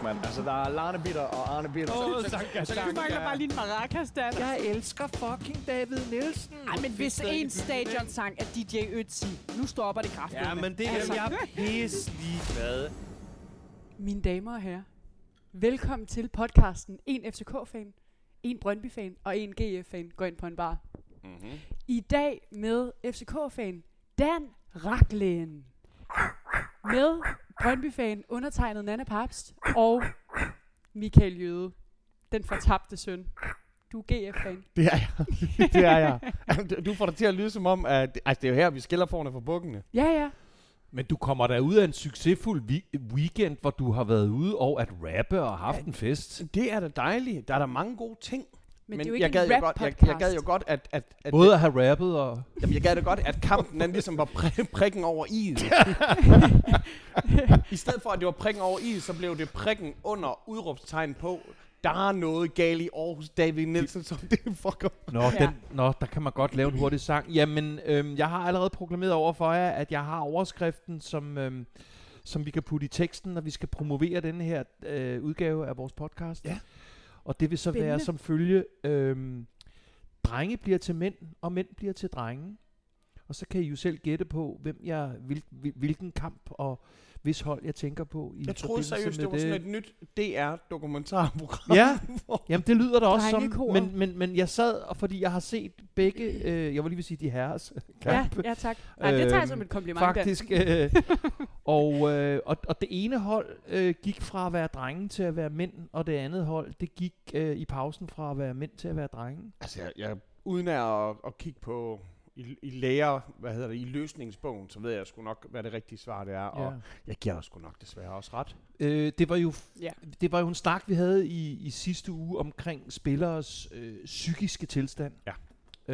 fuck, mand. Altså, der er Larne Bitter og Arne Bitter. Åh, Sanka, Du mangler bare lige en maracas, Dan. Jeg elsker fucking David Nielsen. Ej, men hvis en stadionsang er DJ Ötzi, nu stopper det kraftigt. Ja, men det er Altså. jeg pisse ligeglad. Mine damer og herrer, velkommen til podcasten En FCK-fan, en Brøndby-fan og en GF-fan går ind på en bar. Mm-hmm. I dag med FCK-fan Dan Raklen. Med Brøndby-fan undertegnet Nana Papst og Michael Jøde, den fortabte søn. Du er GF-fan. Det er jeg. det er jeg. Du får det til at lyde som om, at altså, det er jo her, vi skiller forne for bukkene. Ja, ja. Men du kommer da ud af en succesfuld vi- weekend, hvor du har været ude og at rappe og haft en fest. Det er da dejligt. Der er der mange gode ting. Men, det er jo ikke jeg en gad jo rap godt, jeg, podcast. jeg gad jo godt, at, at, at Både at have rappet og... Jamen, jeg gad det godt, at kampen den ligesom var pri- prikken over i. I stedet for, at det var prikken over i, så blev det prikken under udråbstegn på. Der er noget galt i Aarhus, David Nielsen, som det fucker. Nå, Ja. ja. den, nå, der kan man godt lave en hurtig sang. Jamen, øhm, jeg har allerede proklameret over for jer, at jeg har overskriften, som, øhm, som vi kan putte i teksten, når vi skal promovere denne her øh, udgave af vores podcast. Ja. Og det vil så være Spændende. som følge, øhm, drenge bliver til mænd, og mænd bliver til drenge. Og så kan I jo selv gætte på, hvem jeg, hvil- hvilken kamp og hvis hold jeg tænker på. I Jeg troede seriøst, med det var sådan et nyt DR-dokumentarprogram. Ja, Jamen, det lyder da også som, men, men, men jeg sad, og fordi jeg har set begge, øh, jeg var lige at sige de herres Ja, kampe, ja tak. Nej, det tager jeg som et kompliment, faktisk. Øh, og, øh, og, og det ene hold øh, gik fra at være drenge til at være mænd, og det andet hold, det gik øh, i pausen fra at være mænd til at være drenge. Altså, jeg, jeg, uden at, at kigge på i, i læger, hvad hedder det, i løsningsbogen, så ved jeg sgu nok, hvad det rigtige svar det er. Og jeg giver dig sgu nok desværre også ret. Øh, det var jo Ja. det var jo en snak vi havde i, i sidste uge omkring spillers øh, psykiske tilstand. Ja.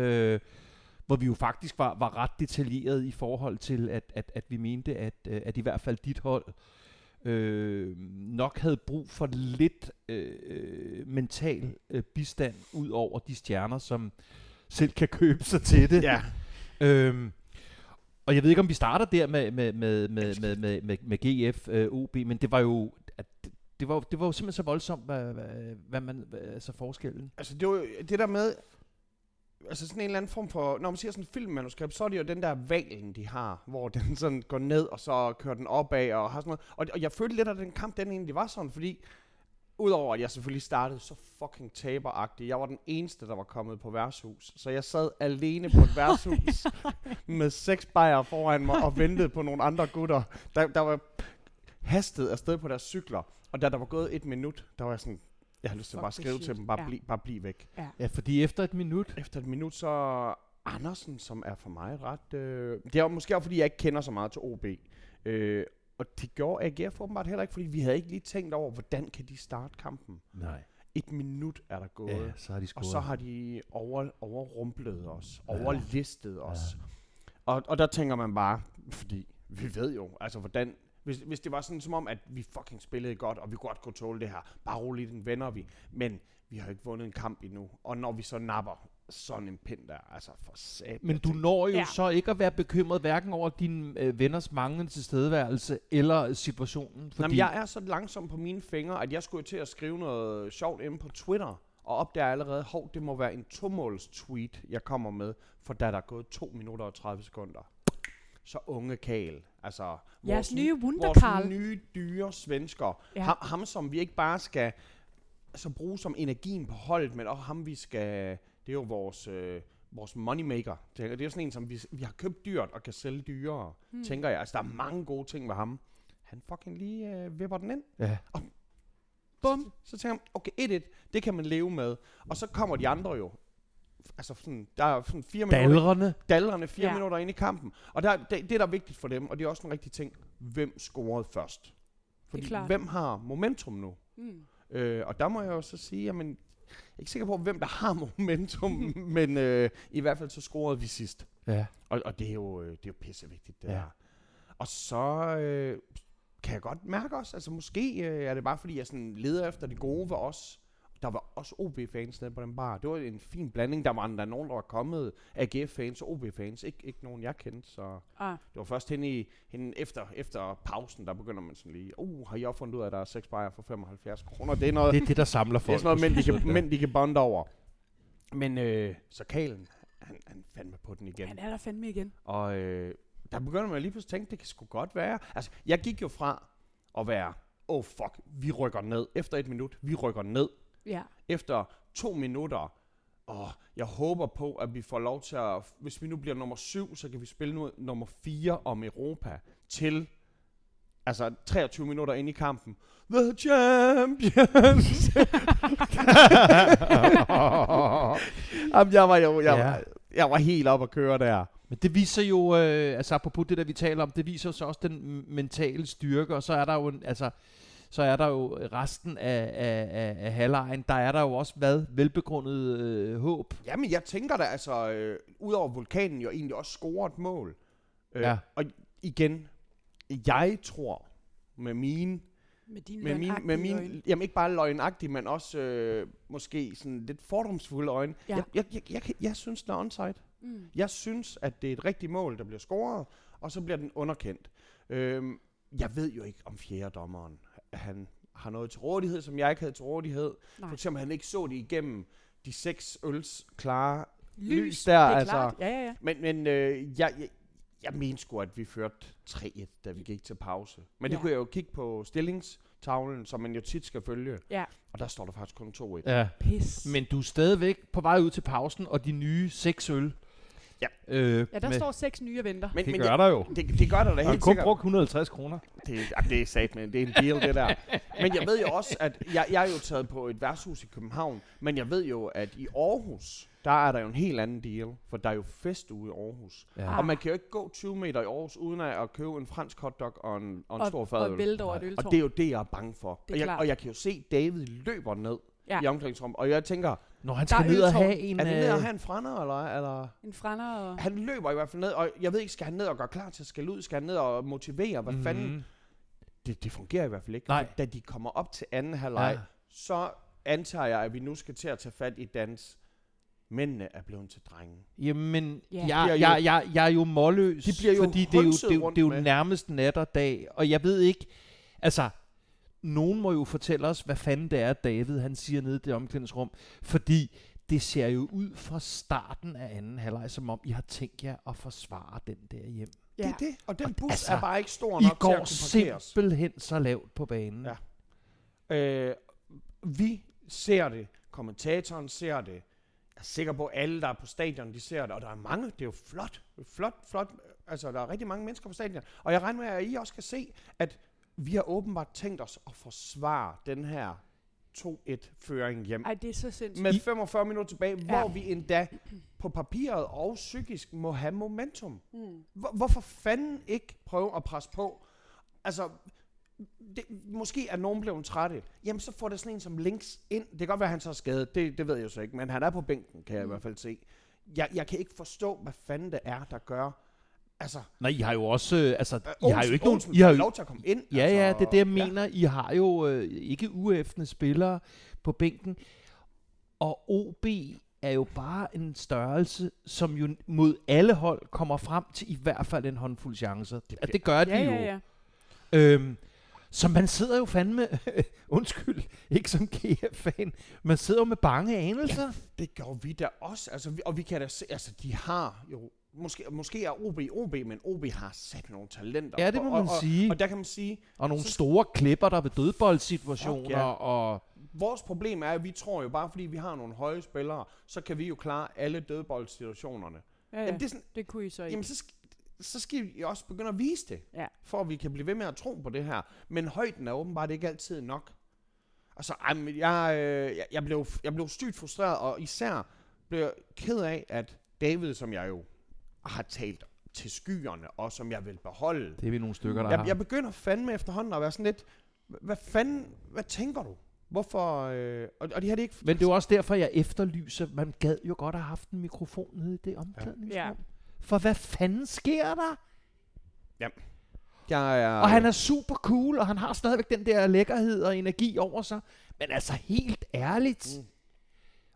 Øh, hvor vi jo faktisk var, var ret detaljeret i forhold til at, at, at vi mente at, øh, at i hvert fald dit hold øh, nok havde brug for lidt øh, øh, mental øh, bistand ud over de stjerner som selv kan købe sig til det. Ja. Øhm, og jeg ved ikke, om vi starter der med, med, med, med, med, med, med, med GF øh, OB, men det var jo at det, var, det var jo simpelthen så voldsomt, hvad, hvad, hvad man, hvad, altså forskellen. Altså, det var jo det der med, altså sådan en eller anden form for, når man siger sådan en filmmanuskript, så er det jo den der valen, de har, hvor den sådan går ned, og så kører den opad, og har sådan noget. Og, og jeg følte lidt, at den kamp, den egentlig var sådan, fordi, Udover at jeg selvfølgelig startede så fucking taberagtigt. Jeg var den eneste, der var kommet på værtshus. Så jeg sad alene på et værtshus med seks bajer foran mig og ventede på nogle andre gutter, der, der var hastet afsted på deres cykler. Og da der var gået et minut, der var jeg sådan, jeg har lyst til bare at this skrive til dem, bare, Ja. bliv, bare bliv væk. Ja, fordi efter et minut, Efter et minut, så Andersen, som er for mig ret... Øh, det er måske også, fordi jeg ikke kender så meget til OB. Øh, og det gjorde AGF åbenbart heller ikke, fordi vi havde ikke lige tænkt over, hvordan kan de starte kampen. nej, Et minut er der gået. ja, så har de Og scoret. så har de over, overrumplet os, Ja. overlistet os. Og, og der tænker man bare, fordi vi ved jo, altså hvordan, hvis, hvis det var sådan som om, at vi fucking spillede godt, og vi godt kunne tåle det her, bare roligt, den vender vi. Men vi har ikke vundet en kamp endnu. Og når vi så napper sådan en pind der, altså for sat. Men du når jo Ja. så ikke at være bekymret hverken over dine øh, venners manglende tilstedeværelse eller situationen. Fordi Jamen, jeg er så langsom på mine fingre, at jeg skulle til at skrive noget sjovt inde på Twitter, og opdager allerede, hov, det må være en tomåls tweet, jeg kommer med, for da der er gået 2 minutter og 30 sekunder. Så unge Karl, altså Jeres nye vores Wunderkarl. nye dyre svensker, ja. ham, ham som vi ikke bare skal altså, bruge som energien på holdet, men også ham vi skal, det er jo vores, øh, vores moneymaker. Det er det er jo sådan en, som vi, vi har købt dyrt og kan sælge dyrere, hmm. tænker jeg. Altså, der er mange gode ting ved ham. Han fucking lige øh, vipper den ind. Ja. Bum. Så, så tænker jeg, okay, 1-1, det kan man leve med. Og så kommer de andre jo. Altså sådan, der er sådan fire minutter, Dalrene. dallerne fire Ja. minutter ind i kampen. Og der, det, det, der er vigtigt for dem, og det er også en rigtig ting, hvem scorede først. Fordi klart. hvem har momentum nu? Mm. Øh, og der må jeg jo så sige, jamen, er ikke sikker på, hvem der har momentum, men øh, i hvert fald så scorede vi sidst. Ja. Og, og det er jo, øh, det er jo pissevigtigt, det Ja. her. Og så øh, kan jeg godt mærke også, altså måske øh, er det bare fordi, jeg sådan leder efter det gode ved os, der var også OB-fans nede på den bar. Det var en fin blanding. Der var endda nogen, der var kommet. AGF-fans og OB-fans. Ik- ikke nogen, jeg kendte, så... Ah, Det var først hen i, hen efter, efter pausen, der begynder man sådan lige, uh, har også fundet ud af, at der er seks bajer for 75 kroner? Det er noget, Det er det, der samler det folk. er sådan noget, mænd, de kan, mænd, de kan bonde over. Men øh, så Kalen, han, han fandme på den igen. han er der fandme igen. Og øh, der begynder man lige pludselig at tænke, det kan sgu godt være. Altså, jeg gik jo fra at være, oh fuck, vi rykker ned. Efter et minut, vi rykker ned. Ja. Efter to minutter, og jeg håber på, at vi får lov til at, hvis vi nu bliver nummer syv, så kan vi spille nu nummer 4 om Europa til, altså 23 minutter ind i kampen. The Champions! Jamen, jeg var jo, jeg, Ja. var, jeg var helt op at køre der. Men det viser jo, øh, altså apropos det der vi taler om, det viser så også den mentale styrke, og så er der jo en, altså, så er der jo resten af, af, af, af halvlejen, der er der jo også hvad, velbegrundet øh, håb. Jamen, jeg tænker da, altså, øh, udover vulkanen jo egentlig også scorer et mål. Øh, Ja. Og igen, jeg tror med mine, Med dine med mine, med mine øjne. jamen ikke bare løgnagtige, men også øh, måske sådan lidt fordomsfulde øjne. Ja. Jeg, jeg, jeg, jeg, jeg synes, der er onside. Mm. Jeg synes, at det er et rigtigt mål, der bliver scoret, og så bliver den underkendt. Øhm, jeg ved jo ikke, om fjerde dommeren, han har noget til rådighed, som jeg ikke havde til rådighed. Nej. For eksempel, han ikke så det igennem de seks øls klare Lys, lys der, det er altså. klart. Ja, ja, ja. Men, men øh, jeg, jeg, jeg mener sgu, at vi førte 3-1, da vi gik til pause. Men det Ja. kunne jeg jo kigge på stillingstavlen, som man jo tit skal følge. Ja. Og der står der faktisk kun 2-1. Ja. Pis. Men du er stadigvæk på vej ud til pausen, og de nye seks øl. Ja. Øh, Ja, der med, står seks nye og venter. Men, det men gør jeg, der jo. det, det gør der da helt kun sikkert. brugt 150 kroner. Det, jamen, det er sat, men det er en deal, det der. Men jeg ved jo også, at jeg, jeg er jo taget på et værtshus i København, men jeg ved jo, at i Aarhus, der er der jo en helt anden deal, for der er jo fest ude i Aarhus. Ja. Og man kan jo ikke gå 20 meter i Aarhus, uden at, at købe en fransk hotdog og en, og en og, stor og fadøl. vælte over et Nej. øltårn. Og det er jo det, jeg er bange for. Det er og, jeg, klart. og jeg kan jo se, David løber ned ja. i omklædningsrummet, og jeg tænker, Når han Der skal er ned og have en... er det ned øh, at have en frænder, eller, eller? En frænder og... Han løber i hvert fald ned, og jeg ved ikke, skal han ned og gøre klar til at skal ud? Skal han ned og motivere? Hvad mm. fanden? mhm. Det, det fungerer i hvert fald ikke. Nej. Da de kommer op til anden halvleg, Ja. så antager jeg, at vi nu skal til at tage fat i dans. Mændene er blevet til drenge. Jamen, Ja. jeg, jeg, jeg, jeg er jo målløs, De bliver jo fordi det er jo, det, er det er jo nærmest nat og dag, og jeg ved ikke, altså, nogen må jo fortælle os, hvad fanden det er, David han siger nede i det omklædningsrum, fordi det ser jo ud fra starten af anden halvleg, som om I har tænkt jer at forsvare den der hjem. Ja. Det er det. Og den bus altså, er bare ikke stor I nok til går at kunne parkeres. simpelthen så lavt på banen. Ja. Øh, vi ser det. Kommentatoren ser det. Jeg er sikker på, at alle, der er på stadion, de ser det. Og der er mange. Det er jo flot. Flot, flot. Altså, der er rigtig mange mennesker på stadion. Og jeg regner med, at I også kan se, at vi har åbenbart tænkt os at forsvare den her 2-1-føring hjem. Ej, det er så sindssygt. Med 45 minutter tilbage, Ja. hvor vi endda på papiret og psykisk må have momentum. Mm. Hvor, hvorfor fanden ikke prøve at presse på? Altså, det, måske er nogen blevet trætte. Jamen, så får det sådan en som links ind. Det kan godt være, at han så er skadet. Det, det ved jeg jo så ikke. Men han er på bænken, kan jeg i Mm. hvert fald se. Jeg, jeg kan ikke forstå, hvad fanden det er, der gør. Altså, Nej, I har jo også, øh, altså, øh, I har jo ikke nogen, Olsen I har jo, lov til at komme ind. Ja, altså, ja, det er det, jeg ja. mener. I har jo øh, ikke uæftende spillere på bænken, og OB er jo bare en størrelse, som jo mod alle hold kommer frem til i hvert fald en håndfuld chancer. Det, bliver- det gør de Ja, jo. ja, ja. Øhm, så man sidder jo fandme, undskyld, ikke som GF-fan, man sidder jo med bange anelser. Det gør vi da også. Altså, vi, og vi kan da se, altså, de har jo, måske, måske er OB OB, men OB har sat nogle talenter. Ja, det må og, man og, sige. Og der kan man sige, Og nogle så- store klipper, der ved dødboldsituationer, ja. og vores problem er, at vi tror jo bare, fordi vi har nogle høje spillere, så kan vi jo klare alle dødboldsituationerne. ja, Ja. ja. Jamen, det er sådan, Det kunne I så ikke. jamen så, så skal vi også begynde at vise det, Ja. for at vi kan blive ved med at tro på det her. Men højden er åbenbart ikke altid nok. Altså, ej, men jeg, øh, jeg, jeg, blev, jeg blev stygt frustreret, og især blev jeg ked af, at David, som jeg jo har talt til skyerne, og som jeg vil beholde, det er vi nogle stykker, der jeg, har. jeg begynder fandme efterhånden at være sådan lidt, "Hva- hvad fanden, hvad tænker du? Hvorfor, øh, og, og de har det ikke... Men det er jo også derfor, jeg efterlyser, man gad jo godt have haft en mikrofon nede i det omklædningsrum. Ja. For hvad fanden sker der? Ja. Jeg er, Og han er super cool, og han har stadigvæk den der lækkerhed og energi over sig. Men altså helt ærligt. Mm.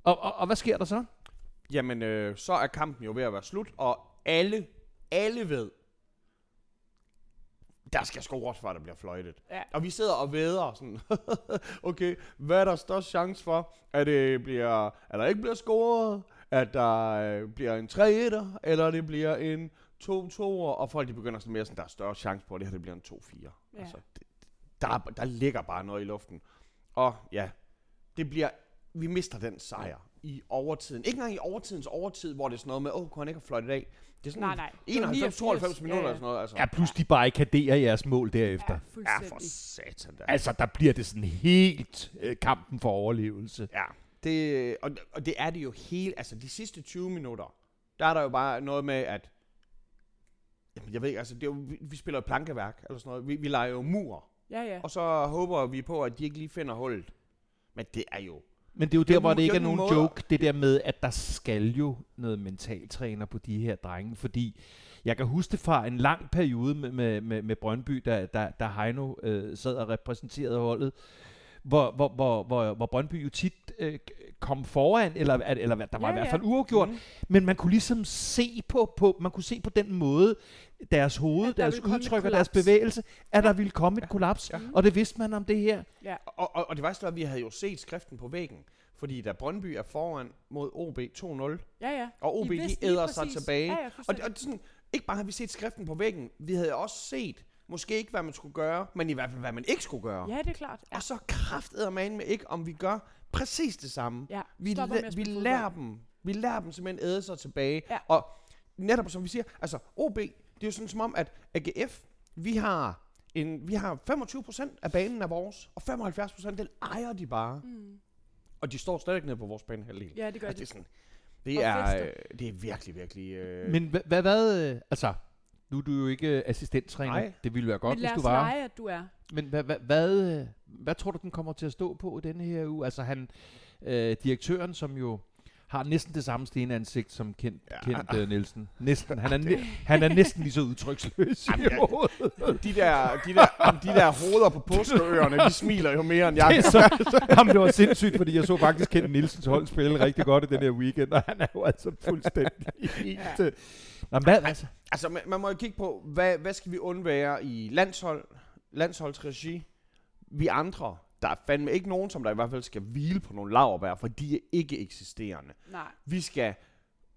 Og, og, og hvad sker der så? Jamen, øh, så er kampen jo ved at være slut, og alle, alle ved, der skal scores, før der bliver fløjtet. Ja. Og vi sidder og væder sådan, okay, hvad er der størst chance for? At det bliver, at der ikke bliver scoret, at der øh, bliver en 3-1'er, eller det bliver en 2-2'er, og folk de begynder sådan mere sådan, der er større chance på, at det her det bliver en 2-4. Ja. Altså, det, der, er- der ligger bare noget i luften. Og ja, det bliver, vi mister den sejr i overtiden. Ikke engang i overtidens overtid, hvor det er sådan noget med, åh, kunne han ikke have fløjtet af? Det er sådan Nej, nej. Det var 91-92 89, minutter ja, ja. eller sådan noget. Altså. Ja, plus de barrikaderer jeres mål derefter. Ja, Ja. ja, for satan da. Altså, der bliver det sådan helt øh, kampen for overlevelse. Ja, det, og, og det er det jo hele, altså de sidste 20 minutter, der er der jo bare noget med, at, jamen jeg ved ikke, altså det er jo, vi, vi spiller plankeværk, eller sådan noget, vi, vi leger jo mur, Ja, ja. og så håber vi på, at de ikke lige finder hullet. Men det er jo, Men det er jo er der, hvor det ikke er nogen en måde- joke, det der med, at der skal jo noget mentaltræner på de her drenge, fordi jeg kan huske det fra en lang periode med, med, med, med Brøndby, da, da, da Heino øh, sad og repræsenterede holdet, hvor, hvor, hvor, hvor, hvor Brøndby jo tit øh, kom foran, eller, eller der var Ja, i hvert fald uafgjort, Mhm. men man kunne ligesom se på, på, man kunne se på den måde, deres hoved, deres udtryk og deres bevægelse, at der ville komme et kollaps, Ja. og det vidste man om det her. ja. og, og, og det værste var, at vi havde jo set skriften på væggen, fordi da Brøndby er foran mod OB 2-0, Ja, ja. og OB I de æder sig tilbage, Ja, ja, Og, det, og det sådan, ikke bare har vi set skriften på væggen, vi havde også set, måske ikke hvad man skulle gøre, men i hvert fald hvad man ikke skulle gøre. Ja, det er klart. Ja. Og så kraftede man med ikke, om vi gør præcis det samme. ja. Vi, la- vi lærer dem, vi lærer dem simpelthen æde sig tilbage. Ja. Og netop som vi siger, altså OB, det er jo sådan som om, at AGF, vi har, en, vi har 25% af banen af vores, og 75% den ejer de bare. Mm. Og de står stadig nede på vores banehalvdel. Ja, det gør altså, det de. er sådan, det er, øh, det er virkelig, virkelig... Øh, Men hvad, hvad, hvad øh, altså, nu er du jo ikke øh, assistenttræner, Nej. det ville være godt, Men hvis du var. lege, at du er. Men hvad, hvad, hvad, øh, hvad tror du, den kommer til at stå på denne her uge? Altså han, øh, direktøren, som jo har næsten det samme stenansigt som Kent, Ja. Kent øh, Nielsen. Næsten. Han er, næ- han er næsten lige så udtryksløs i hovedet. de, der, de, der, de der hoveder på påskeøerne, de smiler jo mere end jeg. Det, så, jamen, det var sindssygt, fordi jeg så faktisk Kent Nielsens hold spille rigtig godt i den her weekend, og han er jo altså fuldstændig helt... Ja. øh, Nå, hvad, altså, Altså, man, man må jo kigge på, hvad, hvad skal vi undvære i landshold, landsholdsregi? Vi andre, der er fandme ikke nogen, som der i hvert fald skal hvile på nogle laverbær, for de er ikke eksisterende. Nej. Vi skal,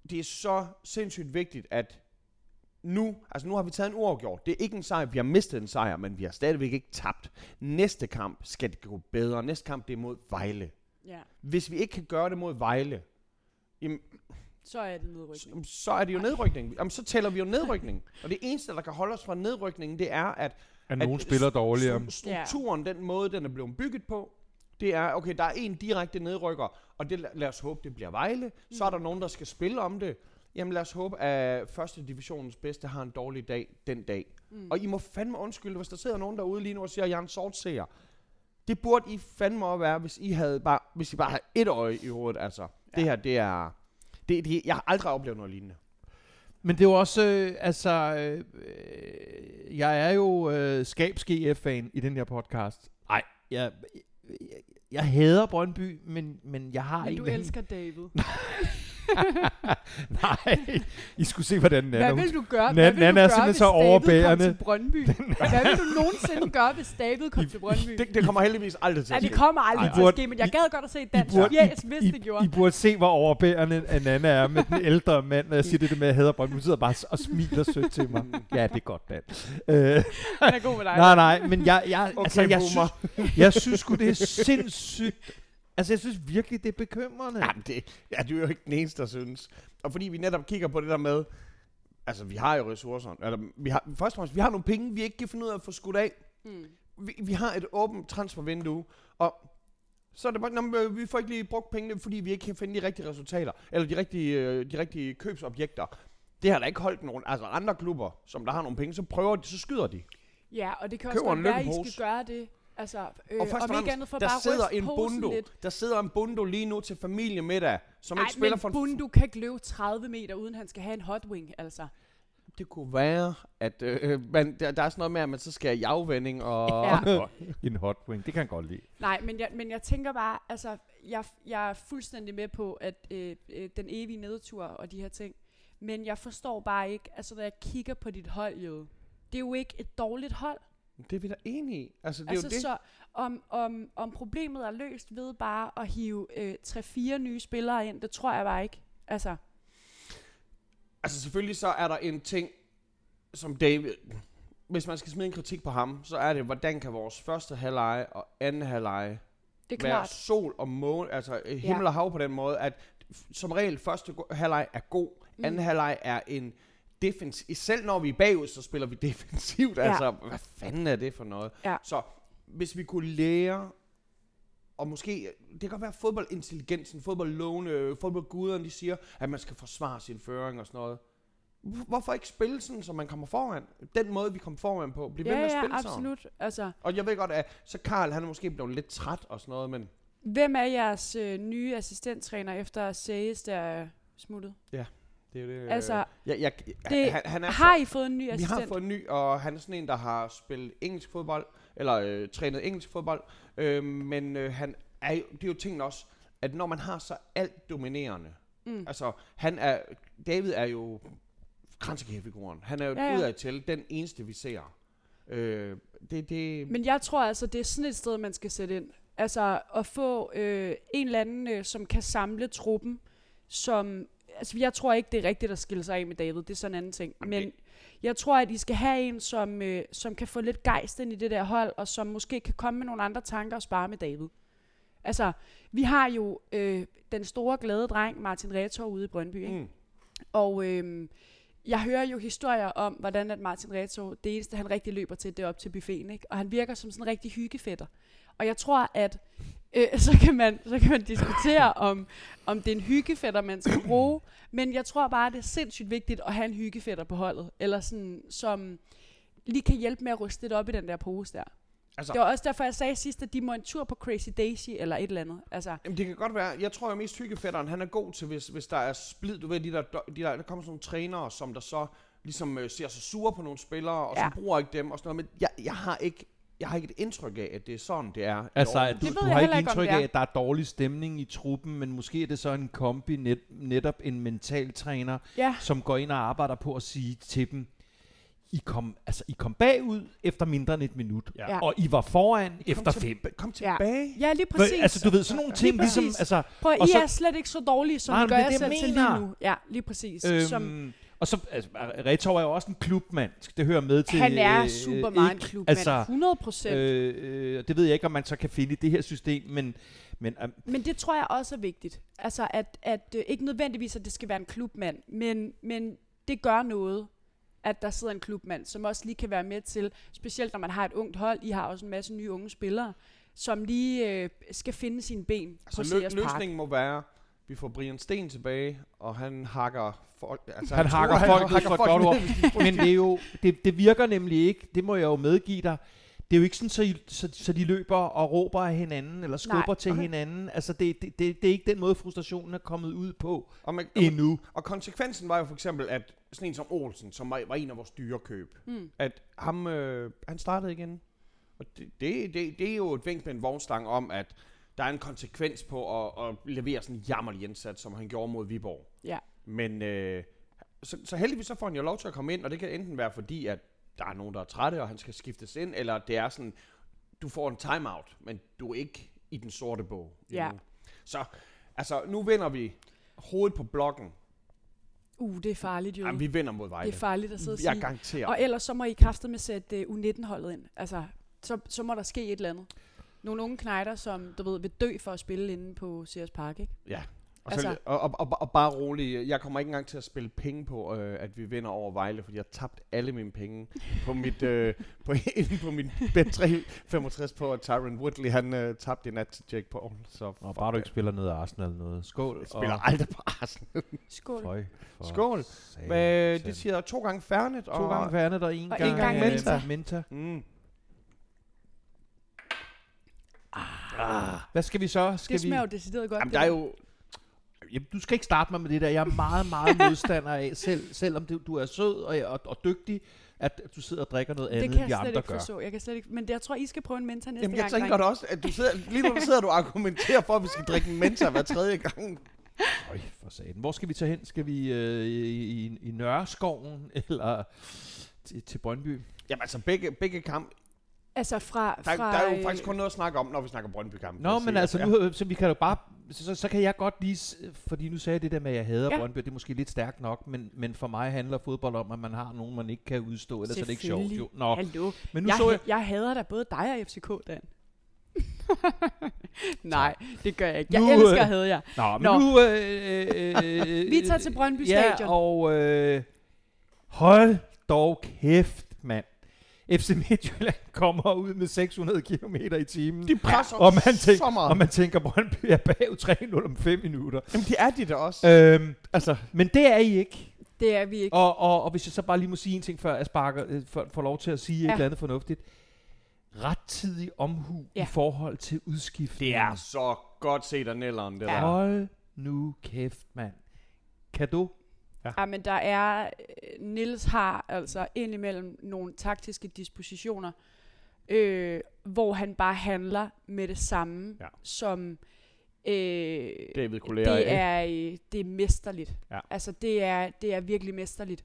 det er så sindssygt vigtigt, at nu, altså nu har vi taget en uafgjort. Det er ikke en sejr, vi har mistet en sejr, men vi har stadigvæk ikke tabt. Næste kamp skal det gå bedre. Næste kamp, det er mod Vejle. Ja. Hvis vi ikke kan gøre det mod Vejle, jamen, Så er det nedrykning. så er det jo nedrykning. Jamen, så tæller vi jo nedrykning. Og det eneste, der kan holde os fra nedrykningen, det er, at, at nogen spiller dårligere. stru- strukturen, den måde, den er blevet bygget på, det er, okay, der er en direkte nedrykker, og det, lad os håbe, det bliver Vejle. Så er der nogen, der skal spille om det. Jamen lad os håbe, at første divisionens bedste har en dårlig dag den dag. Mm. Og I må fandme undskylde, hvis der sidder nogen derude lige nu og siger, at jeg er en sort seer. Det burde I fandme også være, hvis I, havde bare, hvis I bare havde et øje i hovedet. Altså, ja. det her, det er... Det, det, jeg har aldrig oplevet noget lignende. Men det er jo også, øh, altså, øh, jeg er jo øh, skabs GF-fan i den her podcast. Nej, jeg, jeg, jeg hader Brøndby, men, men jeg har Men en du eller anden- elsker David. Nej, I skulle se, hvordan Nana... Hvad vil du gøre, Nan- hvad vil Nana du er gøre simpelthen hvis så David kom overbærende. til Brøndby? hvad vil du nogensinde gøre, hvis David kom til Brøndby? Det, det kommer heldigvis aldrig til Ja, at det ske. kommer aldrig Ej, til at ske, men jeg gad godt at se I dansk burde- fjæs, hvis I, det gjorde. I burde se, hvor overbærende Nana er med den ældre mand, når jeg siger det der med, at jeg hader Brøndby. Hun sidder bare og smiler sødt til mig. Ja, det er godt, Dan. Øh, Den er god med dig. nej, nej, men jeg, jeg, Okay, altså, jeg, boomer. synes, jeg synes sgu, det er sindssygt. Altså, jeg synes virkelig, det er bekymrende. Jamen, det ja, du er jo ikke den eneste, der synes. Og fordi vi netop kigger på det der med, altså vi har jo ressourcer, eller vi har, først og fremmest, vi har nogle penge, vi ikke kan finde ud af at få skudt af. Mm. Vi, vi har et åbent transfervindue, og så er det bare, "Nå, øh, vi får ikke lige brugt pengene, fordi vi ikke kan finde de rigtige resultater, eller de rigtige, øh, de rigtige købsobjekter. Det har da ikke holdt nogen, altså andre klubber, som der har nogle penge, så prøver de, så skyder de. Ja, og det kan også Køber godt en være, at I skal gøre det. Altså, øh, Og først og om ikke fremmest, andet for der bare sidder en bundo, lidt. der sidder en bundo lige nu til familiemiddag, som Nej, ikke spiller men for en Bundu kan ikke løbe 30 meter, uden han skal have en hot wing, altså. Det kunne være, at øh, man, der, der er sådan noget med, at man så skal i afvending og... Ja. en hot wing, det kan jeg godt lide. Nej, men jeg, men jeg tænker bare, altså, jeg, jeg er fuldstændig med på, at øh, øh, den evige nedtur og de her ting. Men jeg forstår bare ikke, altså når jeg kigger på dit hold, jo, det er jo ikke et dårligt hold. Det er vi da enige i. Altså, det altså, er jo det. så om, om, om problemet er løst ved bare at hive øh, 3-4 nye spillere ind, det tror jeg bare ikke. Altså, Altså selvfølgelig så er der en ting, som David... Hvis man skal smide en kritik på ham, så er det, hvordan kan vores første halvleje og anden halvleje det er være klart. sol og måne, altså øh, himmel og hav på den måde, at som regel første halvleg er god, Mm. anden halvleg er en defensiv. Selv når vi er bagud, så spiller vi defensivt. Ja. Altså, hvad fanden er det for noget? Ja. Så hvis vi kunne lære, og måske, det kan godt være fodboldintelligensen, fodboldlovene, fodboldguderne, de siger, at man skal forsvare sin føring og sådan noget. Hvor- Hvorfor ikke spille sådan, så man kommer foran? Den måde, vi kom foran på. Bliv ved Ja, med at ja, spille sådan. absolut. Altså, Og jeg ved godt, at så Karl, han er måske blevet lidt træt og sådan noget, men hvem er jeres øh, nye assistenttræner efter Sayes, der er smuttet? Det er det. Altså, jeg, jeg, jeg, det- han, han er Har I fået en ny så, vi assistent? har fået en ny, og han er sådan en, der har spillet engelsk fodbold, eller øh, trænet engelsk fodbold, øh, men øh, han er det er jo tingen også, at når man har så alt dominerende, Mm. altså han er, David er jo kransekæfiguren, han er jo ja, ja. udad til den eneste, vi ser. Øh, det, det, Men jeg tror altså, det er sådan et sted, man skal sætte ind. Altså at få øh, en eller anden, øh, som kan samle truppen, som... Altså jeg tror ikke, det er rigtigt at skille sig af med David, det er sådan en anden ting. Jamen, Men jeg tror, at I skal have en, som, øh, som kan få lidt gejst ind i det der hold, og som måske kan komme med nogle andre tanker og spare med David. Altså, vi har jo øh, den store glade dreng, Martin Retor, ude i Brøndby, ikke? mm, Og øhm, jeg hører jo historier om, hvordan at Martin Reto, det eneste han rigtig løber til, det er op til buffeten, ikke? Og han virker som sådan en rigtig hyggefætter. Og jeg tror, at øh, så, kan man, så kan man diskutere, om, om det er en hyggefætter, man skal bruge. Men jeg tror bare, det er sindssygt vigtigt at have en hyggefætter på holdet. Eller sådan, som lige kan hjælpe med at ryste lidt op i den der pose der. altså, Det var også derfor, jeg sagde sidst, at de må en tur på Crazy Daisy eller et eller andet. Altså, Jamen, det kan godt være. Jeg tror, at mest hyggefætteren, han er god til, hvis, hvis der er splid. Du ved, de der, de der, der kommer sådan nogle trænere, som der så ligesom øh, ser sig sure på nogle spillere, og Ja. som bruger ikke dem og sådan noget. Men jeg, jeg har ikke jeg har ikke et indtryk af, at det er sådan, det er. i Altså, at du, Det du jeg har ikke indtryk af, at der er dårlig stemning i truppen, men måske er det så en kombi, net, netop en mental træner, ja, som går ind og arbejder på at sige til dem, I kom, altså, I kom bagud efter mindre end et minut, Ja. Ja. og I var foran Kom efter til- fem. Kom Ja. tilbage. ja lige For, præcis. altså, du ved, sådan nogle ting, Lige ligesom, altså, Prøv, Og I så- er slet ikke så dårlige, som Nej, I gør jer er selv til lige nu. Ja, lige præcis. Øhm, som, og så, altså, Retor er jo også en klubmand, det hører med til. han er øh, super meget en ikke- klub, altså, altså, 100 procent. Øh, Øh, øh, det ved jeg ikke, om man så kan finde i det her system, men, men øh, men det tror jeg også er vigtigt. Altså, at, at øh, ikke nødvendigvis, at det skal være en klubmand, men, men det gør noget, at der sidder en klubmand, som også lige kan være med til, specielt når man har et ungt hold, I har også en masse nye unge spillere, som lige øh, skal finde sine ben på Så Sears lø- Park. løsningen må være, vi får Brian Sten tilbage, og han hakker folk. Altså, han hakker tror, folk ud hakker for godt ord. Men det, er jo, det, det virker nemlig ikke, det må jeg jo medgive dig, det er jo ikke sådan, så, så, så de løber og råber af hinanden, eller skubber Nej, til okay. hinanden. Altså, det, det, det, det er ikke den måde, frustrationen er kommet ud på Og, man, endnu. og konsekvensen var jo for eksempel, at sådan en som Olsen, som var, var en af vores dyre køb, Mm. at ham, øh, han startede igen. Og det, det, det, det er jo et vink med en vognstang om, at der er en konsekvens på at, at levere sådan en jammerlig indsats, som han gjorde mod Viborg. Ja. Men øh, så, så heldigvis så får han jo lov til at komme ind, og det kan enten være fordi, at der er nogen, der er trætte, og han skal skiftes ind, eller det er sådan, du får en timeout, men du er ikke i den sorte bog. Ja. endnu. Så altså, nu vinder vi hovedet på blokken. Uh, det er farligt jo. Jamen, vi vinder mod Det Vejle. er farligt at sidde og Jeg sige. garanterer. Og ellers så må I kræfte med sætte uh, U19-holdet ind. Altså, så, så må der ske et eller andet. Nogle unge knejder, som du ved, vil dø for at spille inde på Sears Park, ikke? Ja. Og, Altså- så, og, og, og, og bare rolig, jeg kommer ikke engang til at spille penge på, øh, at vi vinder over Vejle, fordi jeg har tabt alle mine penge på mit, øh, på, inde på min bet 365 på, at Tyron Woodley, han øh, tabte i nat til Jake Paul. Så Og bare du ikke spiller noget Arsenal eller noget. Skål. Jeg spiller og aldrig på Arsenal. Skål. Føj for Skål. Men det siger to gange Fernet. To og, gange Fernet og en og gang, en gang øh, Menta. Menta. Mm. Hvad skal vi så? Skal Det smager jo vi? decideret godt. Jamen, det der er jo... jamen, du skal ikke starte mig med det der. Jeg er meget, meget modstander af, selv, selvom du, du er sød og, og, og dygtig, at du sidder og drikker noget Det andet, kan end de jeg slet andre ikke gør. forstå. Jeg kan slet ikke, men det, jeg tror, I skal prøve en mentor næste Jamen, jeg gang. tænker drenge. da også, at du sidder, lige nu sidder du og argumenterer for, at vi skal drikke en mentor hver tredje gang. Øj, for satan. Hvor skal vi tage hen? Skal vi øh, i, i, i Nørreskoven, eller til, til Brøndby? Jamen altså, begge, begge kamp, Altså fra... der, fra der er jo øh, faktisk kun noget at snakke om, når vi snakker brøndby kamp Nå, men altså, nu, så vi kan jo bare, så, så, så kan jeg godt lige, fordi nu sagde jeg det der med, at jeg hader Ja. Brøndby, det er måske lidt stærkt nok, men, men for mig handler fodbold om, at man har nogen, man ikke kan udstå, ellers er det ikke sjovt. Jo. Nå, Hallo. men nu jeg, så jeg, jeg hader da både dig og FCK, Dan. Nej, det gør jeg ikke. Jeg Nu, elsker øh, at hade jer. Nå, men Nå. nu... Øh, øh, Vi tager til Brøndby ja, Stadion. og øh, hold dog kæft, mand. FC Midtjylland kommer ud med 600 km i timen. De presser og man, så tænker, meget. og man tænker, Brøndby er bagud 3-0 om 5 minutter. Jamen, det er de da også. Øhm, altså, men det er I ikke. Det er vi ikke. Og, og, og hvis jeg så bare lige må sige en ting, før jeg sparker, øh, for, får lov til at sige ja. et eller andet fornuftigt. Rettidig omhu ja. Ja. i forhold til udskiftning. det er så godt set af Nelleren, det Ja. der. Hold nu kæft, mand. Kado? Ja, men der er... øh, Nils har altså indimellem nogle taktiske dispositioner, øh, hvor han bare handler med det samme, Ja. som... Øh, David lære det er, øh, det er mesterligt. Ja. Altså, det er, det er virkelig mesterligt.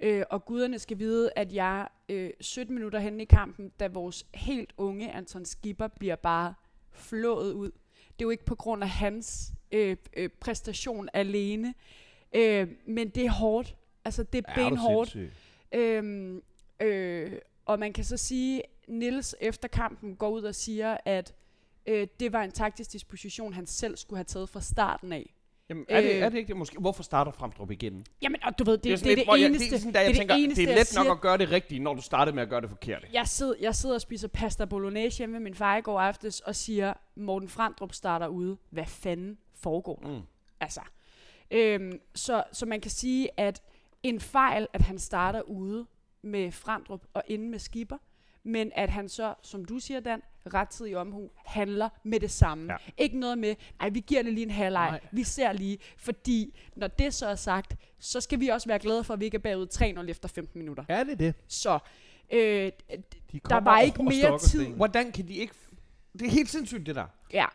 Øh, og guderne skal vide, at jeg øh, 17 minutter henne i kampen, da vores helt unge Anton Skipper bliver bare flået ud. Det er jo ikke på grund af hans øh, øh, præstation alene, øh, men det er hårdt. Altså, det er benhårdt. Øhm, øh, og man kan så sige, Nils efter kampen går ud og siger, at øh, det var en taktisk disposition, han selv skulle have taget fra starten af. Jamen, er, det, Øh. er det ikke det måske? Hvorfor starter Fremdrup igen? Jamen, og du ved, det, det, er lidt, det jeg- eneste. Det er sådan, der, jeg det er tænker, det eneste, det er jeg let nok siger. at gøre det rigtige, når du startede med at gøre det forkerte. Jeg sidder, jeg sidder og spiser pasta bolognese hjemme med min far i går aftes, og siger, Morten Frandrup starter ude. Hvad fanden foregår der? Mm. Altså. Øhm, så, så man kan sige, at en fejl, at han starter ude med Frandrup og inde med Skipper, men at han så, som du siger, Dan, rettidig omhu, handler med det samme. Ja. Ikke noget med, nej, vi giver det lige en halvleg, Nej. vi ser lige, fordi når det så er sagt, så skal vi også være glade for, at vi ikke er bagud 3-0 efter 15 minutter. Er det det? Så øh, De der var ikke mere tid. Hvordan kan de ikke... Det er helt sindssygt, det der. Ja.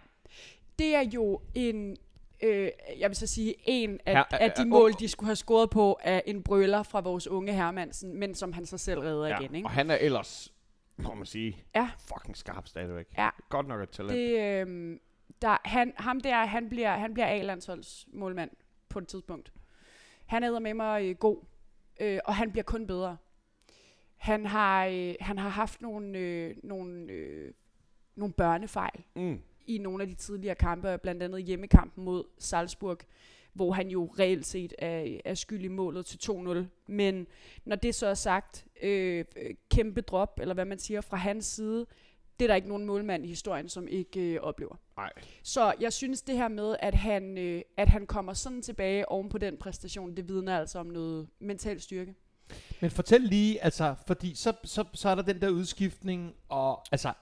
Det er jo en, øh, jeg vil så sige, en af, Her- af de øh, mål, øh, de skulle have scoret på, af en brøler fra vores unge Hermansen, men som han så selv redder Ja. igen. Ikke? Og han er ellers, må man sige, Ja. fucking skarp stadigvæk. Ja. Godt nok et talent. Det, øh, der, han, ham der, han bliver, han bliver A-landsholds målmand på et tidspunkt. Han er med mig øh, god, øh, og han bliver kun bedre. Han har, øh, han har haft nogle, øh, nogle, øh, nogle børnefejl, Mm. I nogle af de tidligere kampe, blandt andet hjemmekampen mod Salzburg, hvor han jo reelt set er, er skyld i målet til 2-0. Men når det så er sagt, øh, kæmpe drop, eller hvad man siger, fra hans side, det er der ikke nogen målmand i historien, som ikke øh, oplever. Nej. Så jeg synes det her med, at han, øh, at han kommer sådan tilbage oven på den præstation, det vidner altså om noget mental styrke. Men fortæl lige, altså, fordi så, så, så er der den der udskiftning, og altså,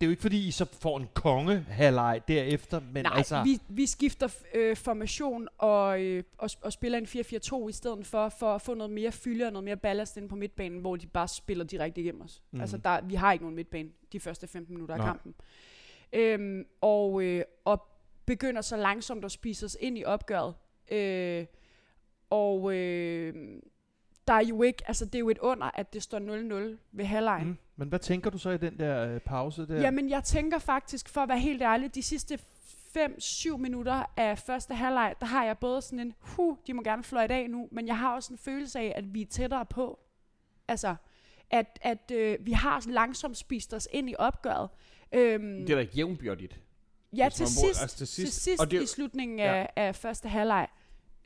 det er jo ikke fordi, I så får en kongehalej derefter, men Nej, altså... vi, vi skifter øh, formation og, øh, og, og spiller en 4-4-2 i stedet for, for at få noget mere fylde og noget mere ballast ind på midtbanen, hvor de bare spiller direkte igennem os. Mm. Altså, der, vi har ikke nogen midtbane de første 15 minutter af Nej. kampen. Øhm, og, øh, og begynder så langsomt at spise os ind i opgøret. Øh, og øh, der er jo ikke, altså det er jo et under, at det står 0-0 ved halvlejen. Mm. Men hvad tænker du så i den der øh, pause der? Jamen, jeg tænker faktisk, for at være helt ærlig, de sidste 5-7 minutter af første halvleg, der har jeg både sådan en, hu, de må gerne fløjte af nu, men jeg har også en følelse af, at vi er tættere på. Altså, at, at øh, vi har langsomt spist os ind i opgøret. Øhm, Det er da jævnbyrdigt. ja, til sidst, altså til til sidst- sidst, og det- i slutningen ja. af, af første halvleg.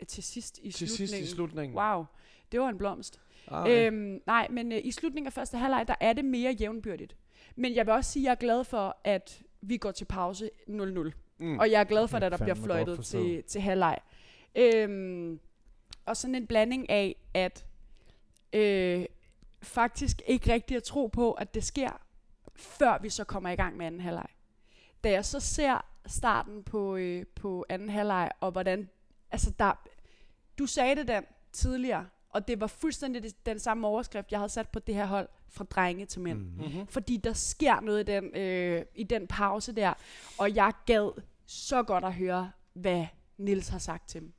Til sidst i Til slutningen. sidst i slutningen. Wow, det var en blomst. Ah, okay. Øhm, nej, men øh, i slutningen af første halvleg, der er det mere jævnbyrdigt. Men jeg vil også sige, at jeg er glad for, at vi går til pause 0-0. Mm. Og jeg er glad for, at der bliver fløjtet til, til halvleg. Øhm, og sådan en blanding af, at øh, faktisk ikke rigtig at tro på, at det sker, før vi så kommer i gang med anden halvleg. Da jeg så ser starten på, øh, på anden halvleg, og hvordan altså der, du sagde det Dan tidligere, og det var fuldstændig det- den samme overskrift, jeg havde sat på det her hold, fra drenge til mænd. Mm. Mm-hmm. Fordi der sker noget i den, øh, i den pause der, og jeg gad så godt at høre, hvad Nils har sagt til dem.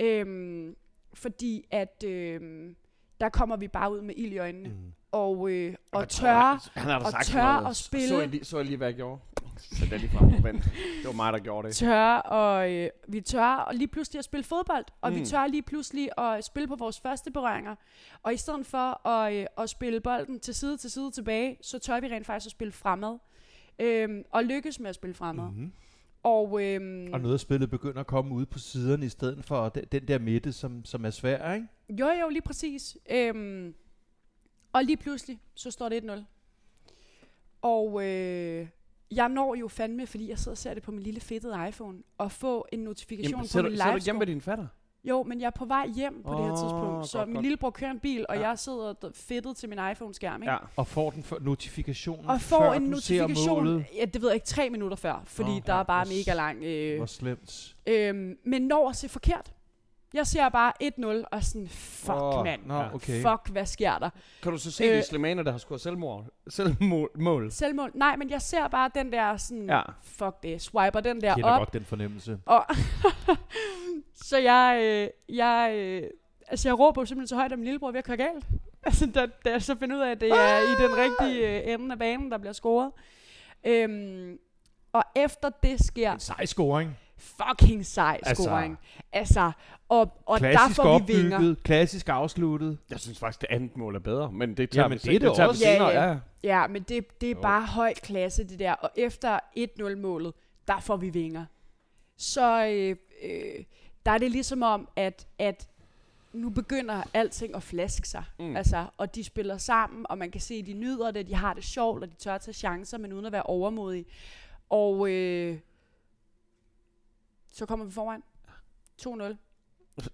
Øhm, fordi at øhm, der kommer vi bare ud med ild i øjnene, mm. og, øh, og tørre, Han har da og sagt tør noget. at spille. Så, I lige, så I lige, hvad jeg gjorde? Så den lige frem på vent. Det var mig, der gjorde det. tør og øh, vi tør og lige pludselig at spille fodbold, og mm. vi tør lige pludselig at spille på vores første berøringer. Og i stedet for at, øh, at spille bolden til side til side tilbage, så tør vi rent faktisk at spille fremad. Øhm, og lykkes med at spille fremad. Mm. Mm-hmm. Og, øhm, Og noget af spillet begynder at komme ud på siderne i stedet for den, den der midte, som, som er svær, ikke? Jo, jo, lige præcis. Øhm, og lige pludselig, så står det 1-0. Og øh, jeg når jo fandme, fordi jeg sidder og ser det på min lille fedtede iPhone, og få en notifikation Jamen, på min du, sidder du live hjemme med din fatter? Jo, men jeg er på vej hjem på det her tidspunkt. Så godt, min godt. lillebror kører en bil, og Ja. jeg sidder fedtet til min iPhone-skærm, ikke? Ja. Og får den for notifikationen, Og får før en notifikation, ja, det ved jeg ikke, tre minutter før, fordi oh, der ja, er bare mega lang. Øh, Hvor slemt. øh, men når at se forkert. Jeg ser bare 1-0, og sådan, fuck oh, mand. Ja. okay. Fuck, hvad sker der? Kan du så se Øh. de slimaner, der har scoret selvmord? Selvmål? Mål? Selvmål? Nej, men jeg ser bare den der sådan, Ja. fuck det, swiper den der Jeg kender op. godt den fornemmelse. Og så jeg, øh, jeg, øh, altså jeg råber simpelthen så højt, at min lillebror er ved at køre galt. Altså, da, da jeg så finder ud af, at det er i den rigtige øh, ende af banen, der bliver scoret. Øhm, og efter det sker En sej scoring. Fucking sej Altså, scoring. Altså, og, og der får vi vinger. klassisk afsluttet. Jeg synes faktisk, det andet mål er bedre, men det tager Jamen, vi, det er det tager vi også. Ja, senere. ja. Ja, Ja, men det, det er Jo. bare høj klasse, det der. Og efter 1-0-målet, der får vi vinger. Så øh, øh, der er det ligesom om, at, at nu begynder alting at flaske sig. Mm. Mm. Altså, og de spiller sammen, og man kan se, at de nyder det, de har det sjovt, og de tør at tage chancer, men uden at være overmodige. Og øh, så kommer vi foran. 2-0.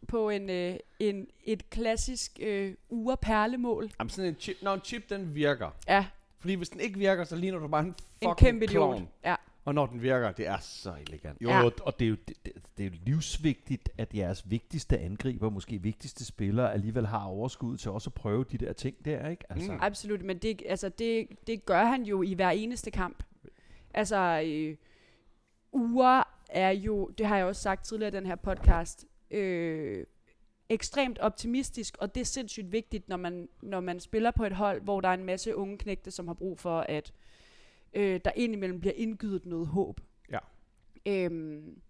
På en, øh, en, et klassisk øh, ureperlemål. Jamen, sådan en chip, når en chip, den virker. Ja, Fordi hvis den ikke virker, så ligner du bare en en fucking kæmpe idiot. clown. Ja. Og når den virker, det er så elegant. Jo, Ja. og det er jo det, det, det er jo livsvigtigt, at jeres vigtigste angriber, måske vigtigste spillere, alligevel har overskud til også at prøve de der ting der, ikke? Altså, Mm. mm. Absolut, men det, altså det, det gør han jo i hver eneste kamp. Altså, øh, uger er jo, det har jeg også sagt tidligere i den her podcast, øh, ekstremt optimistisk, og det er sindssygt vigtigt, når man, når man spiller på et hold, hvor der er en masse unge knægte, som har brug for, at øh, der indimellem bliver indgydet noget håb. Ja. Øhm,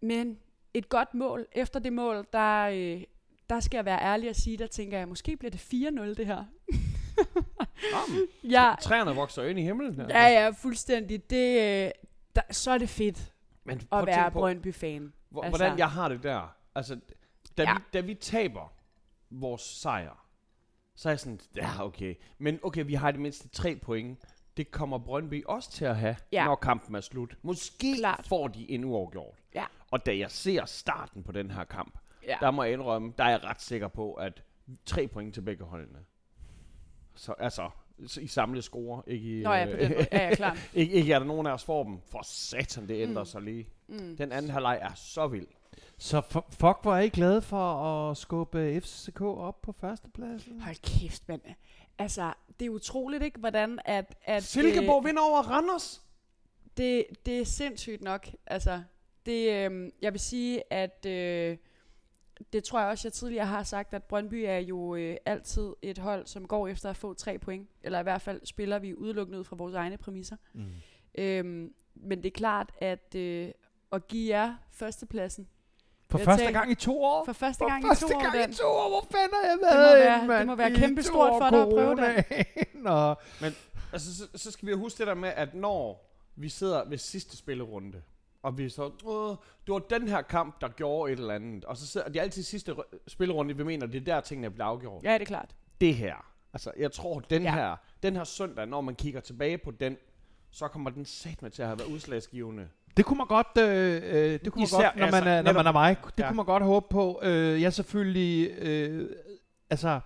men et godt mål, efter det mål, der, øh, der skal jeg være ærlig og sige, der tænker jeg, måske bliver det 4-0 det her. Jamen, Ja, træerne vokser ind i himlen. her. ja, ja, fuldstændig. Det, øh, der, så er det fedt Men prøv at være tænke på, Brøndby-fan. hvor, altså- hvordan jeg har det der. Altså, da, Ja. vi, da vi taber vores sejr, så er jeg sådan, ja, okay. Men okay, vi har i det mindste tre point. Det kommer Brøndby også til at have, Ja. når kampen er slut. Måske Klart. får de en uafgjort. Ja. Og da jeg ser starten på den her kamp, Ja. der må jeg indrømme, der er jeg ret sikker på, at tre point til begge holdene. Så altså, så i samlet score, ikke i... Nå ja, på den måde. Ja, ja, klart. ikke, ikke er der nogen af os får dem. For satan, det ændrer Mm. sig lige. Mm. Den anden halvleg er så vild. Så fu- fuck, hvor er I glade for at skubbe FCK op på førstepladsen? Hold kæft, mand. Altså, det er utroligt, ikke? Hvordan at... at Silkeborg øh, vinder over Randers. det, det er sindssygt nok. Altså, det, øh, jeg vil sige, at øh, det tror jeg også, jeg tidligere har sagt, at Brøndby er jo øh, altid et hold, som går efter at få tre point. Eller i hvert fald spiller vi udelukkende ud fra vores egne præmisser. Mm. Øhm, men det er klart, at øh, at give jer førstepladsen For Jeg første tænker- gang i to år? for første For gang første i to år, gang Dan. i to år, hvor fanden har jeg må været være- henne, det må være kæmpe to stort år for dig at prøve det. coronaen, og Altså, så, så skal vi huske det der med, at når vi sidder ved sidste spillerunde, og vi så, Åh, det var den her kamp, der gjorde et eller andet, og så sidder det er altid sidste spillerunde, vi mener, det er der tingene bliver afgjort. Ja, det er klart. Det her, altså jeg tror, den Ja. her, den her søndag, når man kigger tilbage på den, så kommer den sat med til at have været udslagsgivende. Det kunne man godt, øh, øh, det kunne man Især, godt når, altså, man er, når netop- man er mig, det Ja. kunne man godt håbe på. Øh, jeg er selvfølgelig, øh, altså,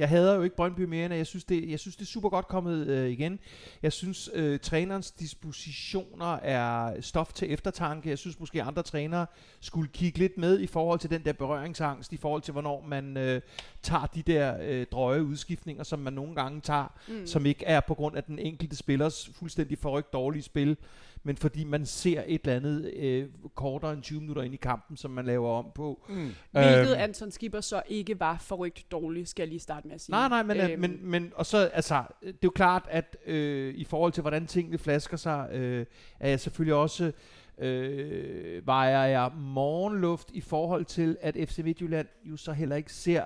Jeg hader jo ikke Brøndby mere, end jeg synes, det, jeg synes, det er super godt kommet øh, igen. Jeg synes, øh, trænerens dispositioner er stof til eftertanke. Jeg synes måske, andre trænere skulle kigge lidt med i forhold til den der berøringsangst, i forhold til, hvornår man øh, tager de der øh, drøje udskiftninger, som man nogle gange tager, mm. som ikke er på grund af den enkelte spillers fuldstændig forrygt dårlige spil, men fordi man ser et eller andet øh, kortere end 20 minutter ind i kampen, som man laver om på. Mm. Hvilket Øhm. Anton Skipper så ikke var forrygt dårlig, skal jeg lige starte med at sige. Nej, nej, men, øhm. Øhm, men, men og så, altså, det er jo klart, at øh, i forhold til, hvordan tingene flasker sig, øh, er jeg selvfølgelig også, øh, vejer jeg morgenluft i forhold til, at FC Midtjylland jo så heller ikke ser,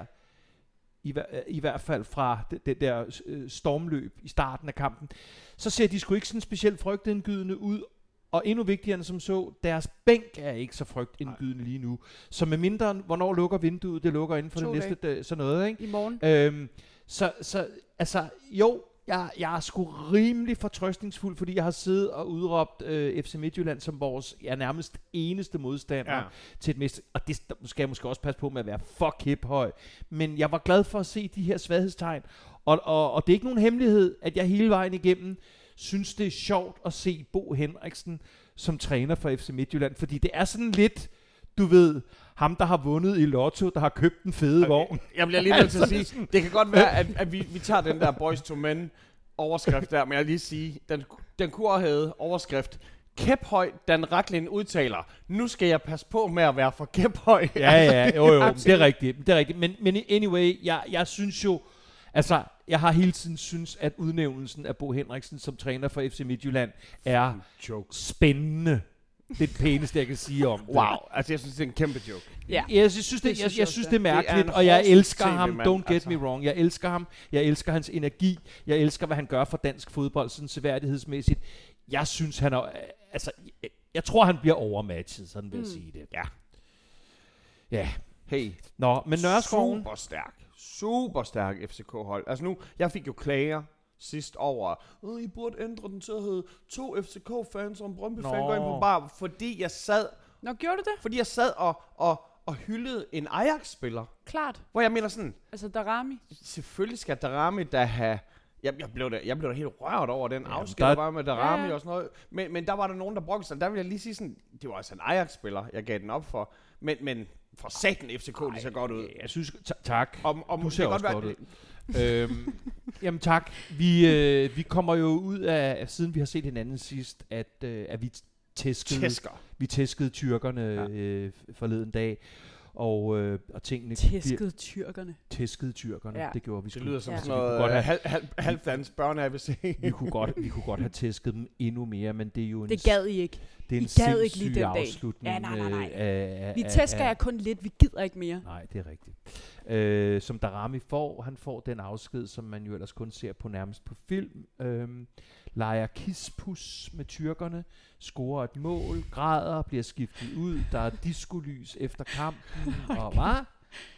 i, hver- i hvert fald fra det, det der øh, stormløb i starten af kampen, så ser de sgu ikke sådan specielt frygtindgydende ud, og endnu vigtigere end som så, deres bænk er ikke så frygtindgydende lige nu. Så med mindre, hvornår lukker vinduet, det lukker inden for To det næste, dag, sådan noget, ikke? I morgen. Øhm, så, så, altså, jo, jeg, jeg er sgu rimelig fortrøstningsfuld, fordi jeg har siddet og udråbt øh, FC Midtjylland som vores ja, nærmest eneste modstander Ja. til et mest. Og det skal jeg måske også passe på med at være fuck hip høj. Men jeg var glad for at se de her svaghedstegn. Og, og, og det er ikke nogen hemmelighed, at jeg hele vejen igennem synes, det er sjovt at se Bo Henriksen som træner for FC Midtjylland. Fordi det er sådan lidt, du ved, ham der har vundet i Lotto, der har købt en fede okay. vogn. Jeg bliver lige nødt til at sige, det kan godt være, at, at vi, vi tager den der Boys to Men overskrift der, men jeg vil lige sige, den, den kunne have heddet overskrift, Kæphøj, Dan Raklin udtaler, nu skal jeg passe på med at være for kæphøj. Ja, ja, jo, jo, det er rigtigt, det er rigtigt. Men, men anyway, jeg, jeg synes jo, altså, jeg har hele tiden synes, at udnævnelsen af Bo Henriksen som træner for FC Midtjylland er Jokes. spændende. Det er det pæneste, jeg kan sige om det. Wow, altså jeg synes, det er en kæmpe joke. Ja. Jeg synes, det, Det jeg, synes jeg, jeg synes, det er det er mærkeligt, og jeg elsker ham, TV-mand, don't get altså. me wrong, jeg elsker ham, jeg elsker hans energi, jeg elsker, hvad han gør for dansk fodbold, sådan seværdighedsmæssigt. Jeg synes, han er, altså, jeg, jeg tror, han bliver overmatchet, sådan vil jeg Mm. sige det. Ja. Ja, Hey, nå, men Nørreskoven, super stærk. Super stærk FCK-hold. Altså nu, jeg fik jo klager sidst over, at I burde ændre den til at hedde to FCK-fans og en Brøndby-fan går ind på bar, fordi jeg sad, Nå, gjorde du det? fordi jeg sad og, og, og hyldede en Ajax-spiller. Klart. Hvor jeg mener sådan, Altså, Darami. selvfølgelig skal Darami da have... Jeg, jeg, blev da, jeg blev da helt rørt over den Jamen, afsked, der- der var med Darami Ja, og sådan noget. Men, men der var der nogen, der brugte sig. Der vil jeg lige sige sådan, det var altså en Ajax-spiller, jeg gav den op for. Men, men for satan FCK, det ser godt ud. jeg synes, ta- tak. Om, om, Du det ser kan også godt godt være, øhm, jamen tak. Vi, øh, vi kommer jo ud af, siden vi har set hinanden sidst, at, øh, at vi tæskede, Tæsker. vi tæskede tyrkerne Ja. øh, forleden dag. Og, øh, og tingene Tæskede tyrkerne. tæskede tyrkerne. Ja. Det gjorde vi Det sgu. lyder som Ja. sådan Så vi kunne noget godt øh, have- halv, halv, halvdans børne-ABC. vi kunne, godt, vi kunne godt have tæsket dem endnu mere, men det er jo en, Det gad I ikke. det er en I gad ikke lige den dag. afslutning. Ja, nej, nej, nej. øh, Af, af, Vi tæsker jer kun lidt. Vi gider ikke mere. Nej, det er rigtigt. Øh, som Darami får, han får den afsked, som man jo ellers kun ser på nærmest på film. Øhm, leger kispus med tyrkerne, scorer et mål, græder, bliver skiftet ud, der er diskolys efter kampen, og hvad?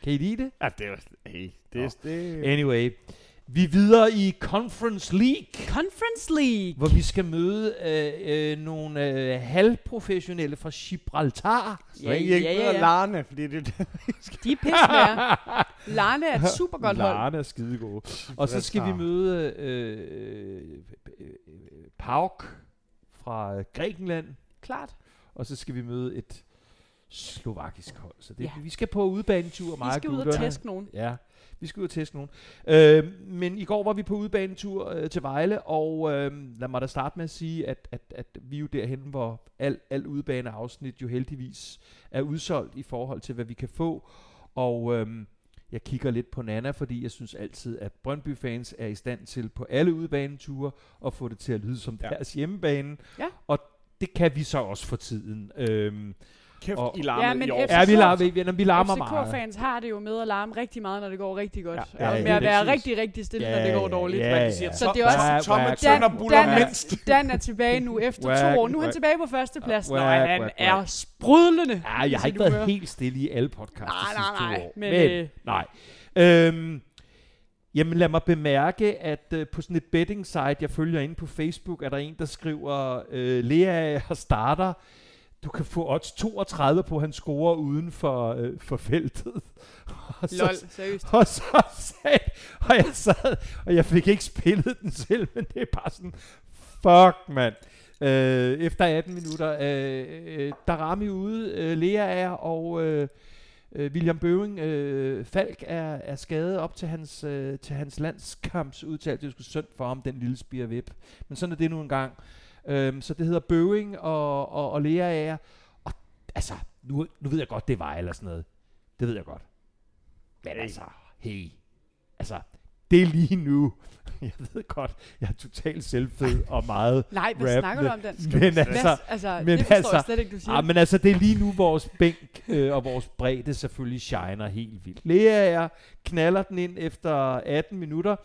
Kan I lide det? Ja, det er hey, det, er, det, Anyway, vi er videre i Conference League, Conference League. hvor vi skal møde øh, øh, nogle øh, halvprofessionelle fra Gibraltar. Så ja, ikke ja, ja, ja. Larne, fordi det er det. De er pissmære. Larne er et super godt hold. Larne er skidegode. Og så skal vi møde øh, øh, Pauk fra øh, Grækenland, Klart. og så skal vi møde et slovakisk hold. Så det, Ja. vi skal på udbanetur, mig Vi skal ud og tæske nogen. Ja, vi skal ud og teste nogen. Øh, men i går var vi på udbanetur øh, til Vejle, og øh, lad mig da starte med at sige, at, at, at vi er jo derhen, hvor al, al udbaneafsnit jo heldigvis er udsolgt i forhold til, hvad vi kan få. Og øh, jeg kigger lidt på Nana, fordi jeg synes altid, at Brøndby-fans er i stand til på alle udbaneture at få det til at lyde som Ja. deres hjemmebane. Ja. Og det kan vi så også for tiden. Øhm, Kæft, Og- I larmede Ja, men i år. FCK ja, vi larmer, vi, vi larmer meget. FCK-fans har det jo med at larme rigtig meget, når det går rigtig godt. Ja. Ja, Ja, og med at det være rigtig, rigtig stille, når det går dårligt. Ja, Man ja. siger, Så det er også- Tom og Tønder Dan- buller Dan- mindst. Dan er tilbage nu efter Whack, to år. Nu er han whack. tilbage på førstepladsen, og han whack, er sprudlende. Ja, jeg har ikke været helt stille i alle podcasts sidste nej, to nej, år. men, Men, øh, nej. Øhm, jamen lad mig bemærke, at øh, på sådan et betting site, jeg følger inde på Facebook, er der en, der skriver, øh, Lea starter, du kan få odds 32 på, at han scorer uden for, øh, for feltet. Og så, Lol, seriøst. og så sagde, og jeg sad, og jeg fik ikke spillet den selv, men det er bare sådan, fuck mand. Øh, efter 18 minutter, øh, øh, Darami ude, øh, Lea er, og øh, øh, William Bøving, øh, Falk er, er skadet op til hans, øh, til hans landskampsudtale. Det er sgu synd for ham, den lille spirvip. Men sådan er det nu engang. Øh, så det hedder Bøving og, og, og Lea er. Og altså, nu, nu ved jeg godt, det var eller sådan noget. Det ved jeg godt. Men Hey. altså, hey. Altså, det er lige nu. Jeg ved godt, jeg er totalt selvfed og meget Nej, hvad rappende. snakker du om, Dan? Men Hvad- altså, altså men det altså- jeg slet ikke, du siger. ah, men altså, det er lige nu, vores bænk øh, og vores bredde selvfølgelig shiner helt vildt. Lea er knaller den ind efter 18 minutter,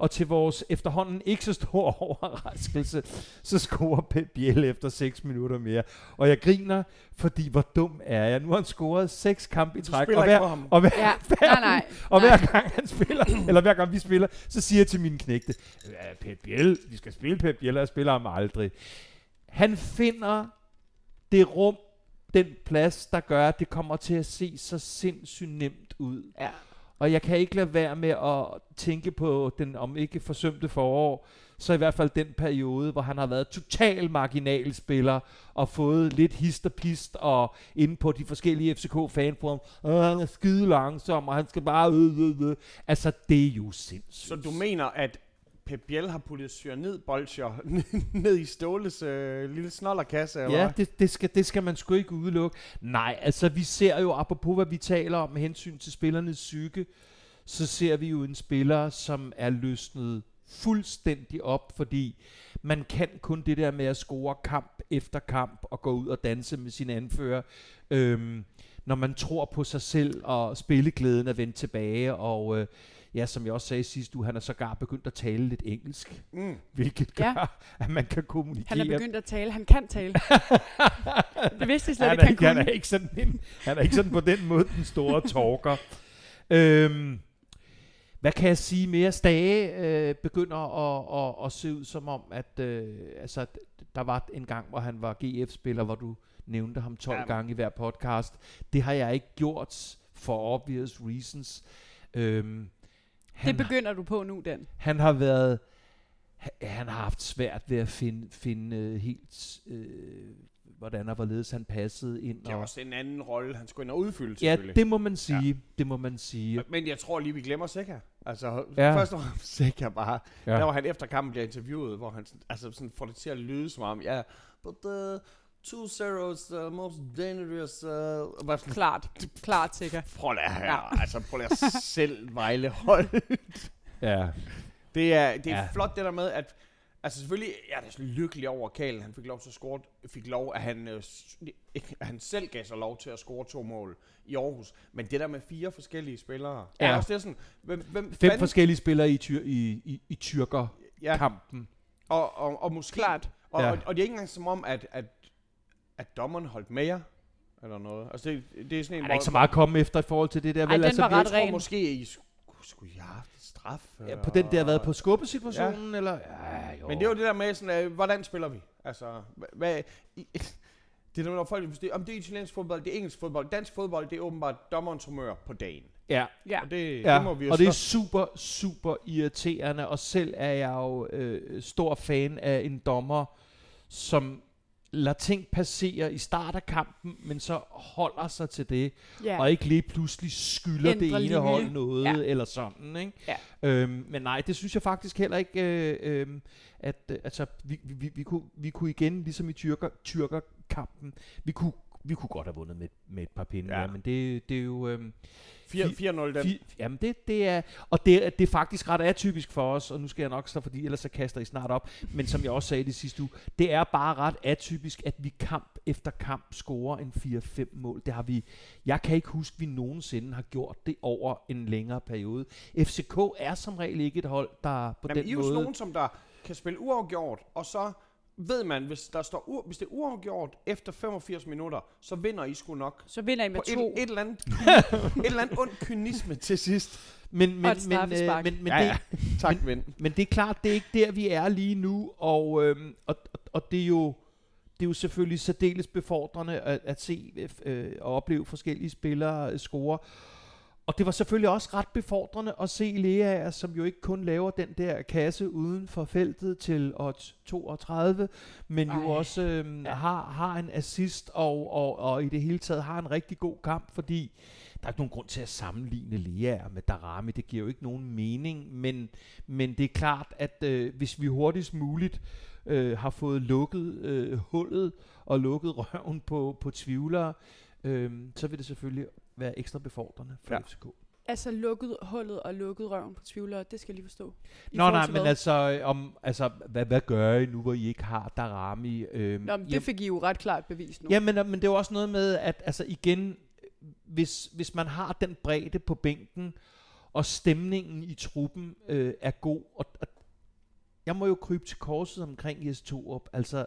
og til vores efterhånden ikke så store overraskelse, så scorer Pep Biel efter 6 minutter mere. Og jeg griner, fordi hvor dum er jeg. Nu har han scoret 6 kampe i træk, og hver, og hver, Ja, hver nej, nej. og nej. hver gang han spiller, eller hver gang vi spiller, så siger jeg til mine knægte, ja, Pep Biel, vi skal spille Pep Biel, og jeg spiller ham aldrig. Han finder det rum, den plads, der gør, at det kommer til at se så sindssygt nemt ud. Ja. Og jeg kan ikke lade være med at tænke på den, om ikke forsømte forår, så i hvert fald den periode, hvor han har været total marginalspiller og fået lidt hist og pist og inde på de forskellige FCK fanforum, "Åh, han er skide langsom, og han skal bare øh, øh, øh. Altså, det er jo sindssygt. Så du mener, at Pep Biel har puttet cyanid bolcher ned i Ståles øh, lille snollerkasse, eller Ja, det, det, skal, det skal man sgu ikke udelukke. Nej, altså vi ser jo, apropos hvad vi taler om med hensyn til spillernes psyke, så ser vi jo en spiller, som er løsnet fuldstændig op, fordi man kan kun det der med at score kamp efter kamp og gå ud og danse med sin anfører, øhm, når man tror på sig selv og spilleglæden er vendt tilbage, og øh, ja, som jeg også sagde sidst uge, han er sågar begyndt at tale lidt engelsk, Mm. hvilket gør, Ja. at man kan kommunikere Han er begyndt at tale. Han kan tale. det vidste jeg slet han, er, han ikke, han, kunne. er ikke sådan en, han er ikke sådan på den måde den store talker. øhm, hvad kan jeg sige mere? Stage øh, begynder at, at, at se ud som om, at øh, altså, der var en gang, hvor han var GF-spiller, hvor du nævnte ham 12 Ja. gange i hver podcast. Det har jeg ikke gjort for obvious reasons. Øhm, han, Det begynder du på nu, Dan. han har været han, har haft svært ved at finde, finde øh, helt øh, hvordan og hvorledes han passede ind. Det er Og, også en anden rolle, han skulle ind og udfylde, ja, selvfølgelig. det må man sige. Ja. Det må man sige. Men jeg tror lige, vi glemmer Seca. Altså, Ja. først og fremmest Seca bare. Ja. Der var han efter kampen bliver interviewet, hvor han altså, sådan får det til at lyde som om, ja, but the two zeros uh, most dangerous. Uh, bare sådan, Klart. Klart sikker. prøv lige her, Ja. ja. altså prøv lige at selv Vejle hold. Ja. Det er, det er Ja. ja. flot det der med, at Altså selvfølgelig, jeg er da så lykkelig over, at Kalen han fik lov til at score, fik lov, at han, øh, s- ikke, at han selv gav sig lov til at score to mål i Aarhus. Men det der med fire forskellige spillere, Ja. ja. er også det sådan, hvem, hvem Fem fanden- forskellige spillere i, tyr, i, i, i tyrker-kampen. ja, og, og, og måske, Klart. og, Ja. ja. og, og det er ikke engang som om, at, at, at dommeren holdt med jer, eller noget. Altså det, det er sådan en, Er der ikke så meget at komme efter i forhold til det der? Ej, vel? den altså, var ret jeg tror ren. måske, I skulle, skulle I have haft et straf. Ja, på den der har været på skubbesituationen, ja. eller? Ja, jo. Men det er jo det der med, sådan, øh, hvordan spiller vi? Altså, hva- hvad, i, det er når folk det, om det er italiensk fodbold, det er engelsk fodbold, dansk fodbold, det er åbenbart dommerens humør på dagen. Ja, Ja. Og det, ja. det må vi jo og det er super, super irriterende, og selv er jeg jo øh, stor fan af en dommer, som lader ting passere i start af kampen, men så holder sig til det, Ja. og ikke lige pludselig skylder det Ændrer ene linje. hold noget, Ja. ja. eller sådan, ikke? Ja. Øhm, men nej, det synes jeg faktisk heller ikke, øh, øh, at øh, altså, vi, vi, vi, vi, kunne, vi kunne igen, ligesom i tyrker, tyrkerkampen, vi kunne, vi kunne godt have vundet med, med et par pinde, ja. Ja. men det, det er jo... Øh, fi- 4-0 den. fi, jamen det, det er, og det, er- det er faktisk ret atypisk for os, og nu skal jeg nok så, fordi ellers så kaster I snart op, men som jeg også sagde det sidste uge, det er bare ret atypisk, at vi kamp efter kamp scorer en 4-5 mål. Det har vi, jeg kan ikke huske, at vi nogensinde har gjort det over en længere periode. FCK er som regel ikke et hold, der på Jamen, den I er jo sådan måde... nogen, som der kan spille uafgjort, og så ved man, hvis, der står u- hvis det er uafgjort efter 85 minutter, så vinder I sgu nok. Så vinder I med På et, to. et, eller andet, et eller andet ondt kynisme til sidst. Men, Og men, et men, øh, Men men, men, ja, det, ja. Tak, ven. Men det er klart, det er ikke der, vi er lige nu, og, øhm, og, og, og det er jo det er jo selvfølgelig særdeles befordrende at, at se øh, og opleve forskellige spillere øh, score. Og det var selvfølgelig også ret befordrende at se Lea, som jo ikke kun laver den der kasse uden for feltet til odds 32, men Ej. jo også ja. har, har en assist og, og, og i det hele taget har en rigtig god kamp, fordi der er ikke nogen grund til at sammenligne Lea med Darami. Det giver jo ikke nogen mening, men, men det er klart, at øh, hvis vi hurtigst muligt øh, har fået lukket øh, hullet og lukket røven på, på tvivlere, øh, så vil det selvfølgelig være ekstra befordrende for Ja. FCK. Altså lukket hullet og lukket røven på tvivlere, det skal jeg lige forstå. I Nå nej, men hvad? altså, øh, om, altså hvad, hvad gør I nu, hvor I ikke har Darami? Øh, Nå, men det fik I jo ret klart bevist nu. Ja, men, men det er jo også noget med, at altså igen, hvis, hvis man har den bredde på bænken, og stemningen i truppen øh, er god, og, og jeg må jo krybe til korset omkring Jes Torup. Altså,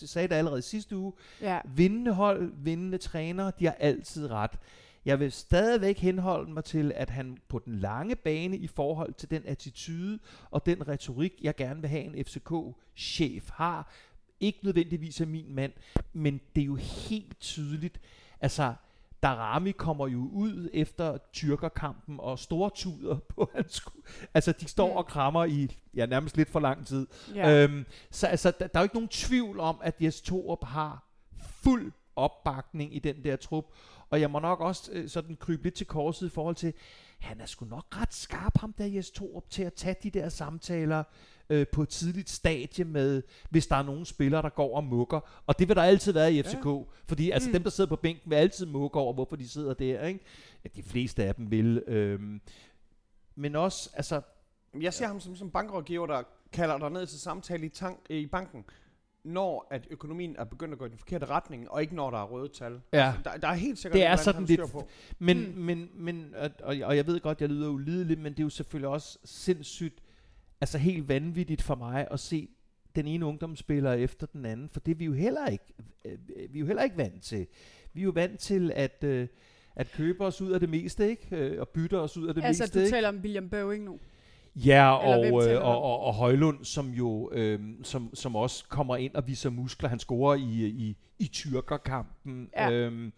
jeg sagde det allerede sidste uge, ja. vindende hold, vindende trænere, de har altid ret. Jeg vil stadigvæk henholde mig til, at han på den lange bane i forhold til den attitude og den retorik, jeg gerne vil have en FCK-chef har, ikke nødvendigvis er min mand, men det er jo helt tydeligt, altså Darami kommer jo ud efter tyrkerkampen og store tuder på hans. Altså, de står og krammer i ja, nærmest lidt for lang tid. ja. Øhm, så altså, der, der er jo ikke nogen tvivl om, at Jes Torup har fuld opbakning i den der trup. Og jeg må nok også øh, sådan krybe lidt til korset i forhold til, han er sgu nok ret skarp, ham der Jes Torup, til at tage de der samtaler øh, på et tidligt stadie med, hvis der er nogen spillere, der går og mukker. Og det vil der altid være i FCK. Ja. Fordi altså, Mm. mm. dem, der sidder på bænken, vil altid mukke over, hvorfor de sidder der. Ikke? Ja, de fleste af dem vil. Øhm, men også, altså, Jeg ser ham som, som bankrådgiver, der kalder dig ned til samtale i, tank, i banken, når at økonomien er begyndt at gå i den forkerte retning, og ikke når der er røde tal. ja. Der, der er helt sikkert Det er sådan lidt på. Men, Mm. men, men og, og, jeg ved godt, jeg lyder ulidelig, men det er jo selvfølgelig også sindssygt, altså helt vanvittigt for mig at se den ene ungdomsspiller efter den anden, for det er vi jo heller ikke, øh, vi er jo heller ikke vant til. Vi er jo vant til at, øh, at købe os ud af det meste, ikke? Øh, og bytte os ud af det altså, meste, du ikke? taler om William Bøving nu. Ja, og, øh, og, og, og Højlund, som jo øh, som, som også kommer ind og viser muskler. Han scorer i, i, i tyrkerkampen. Ja. Øhm,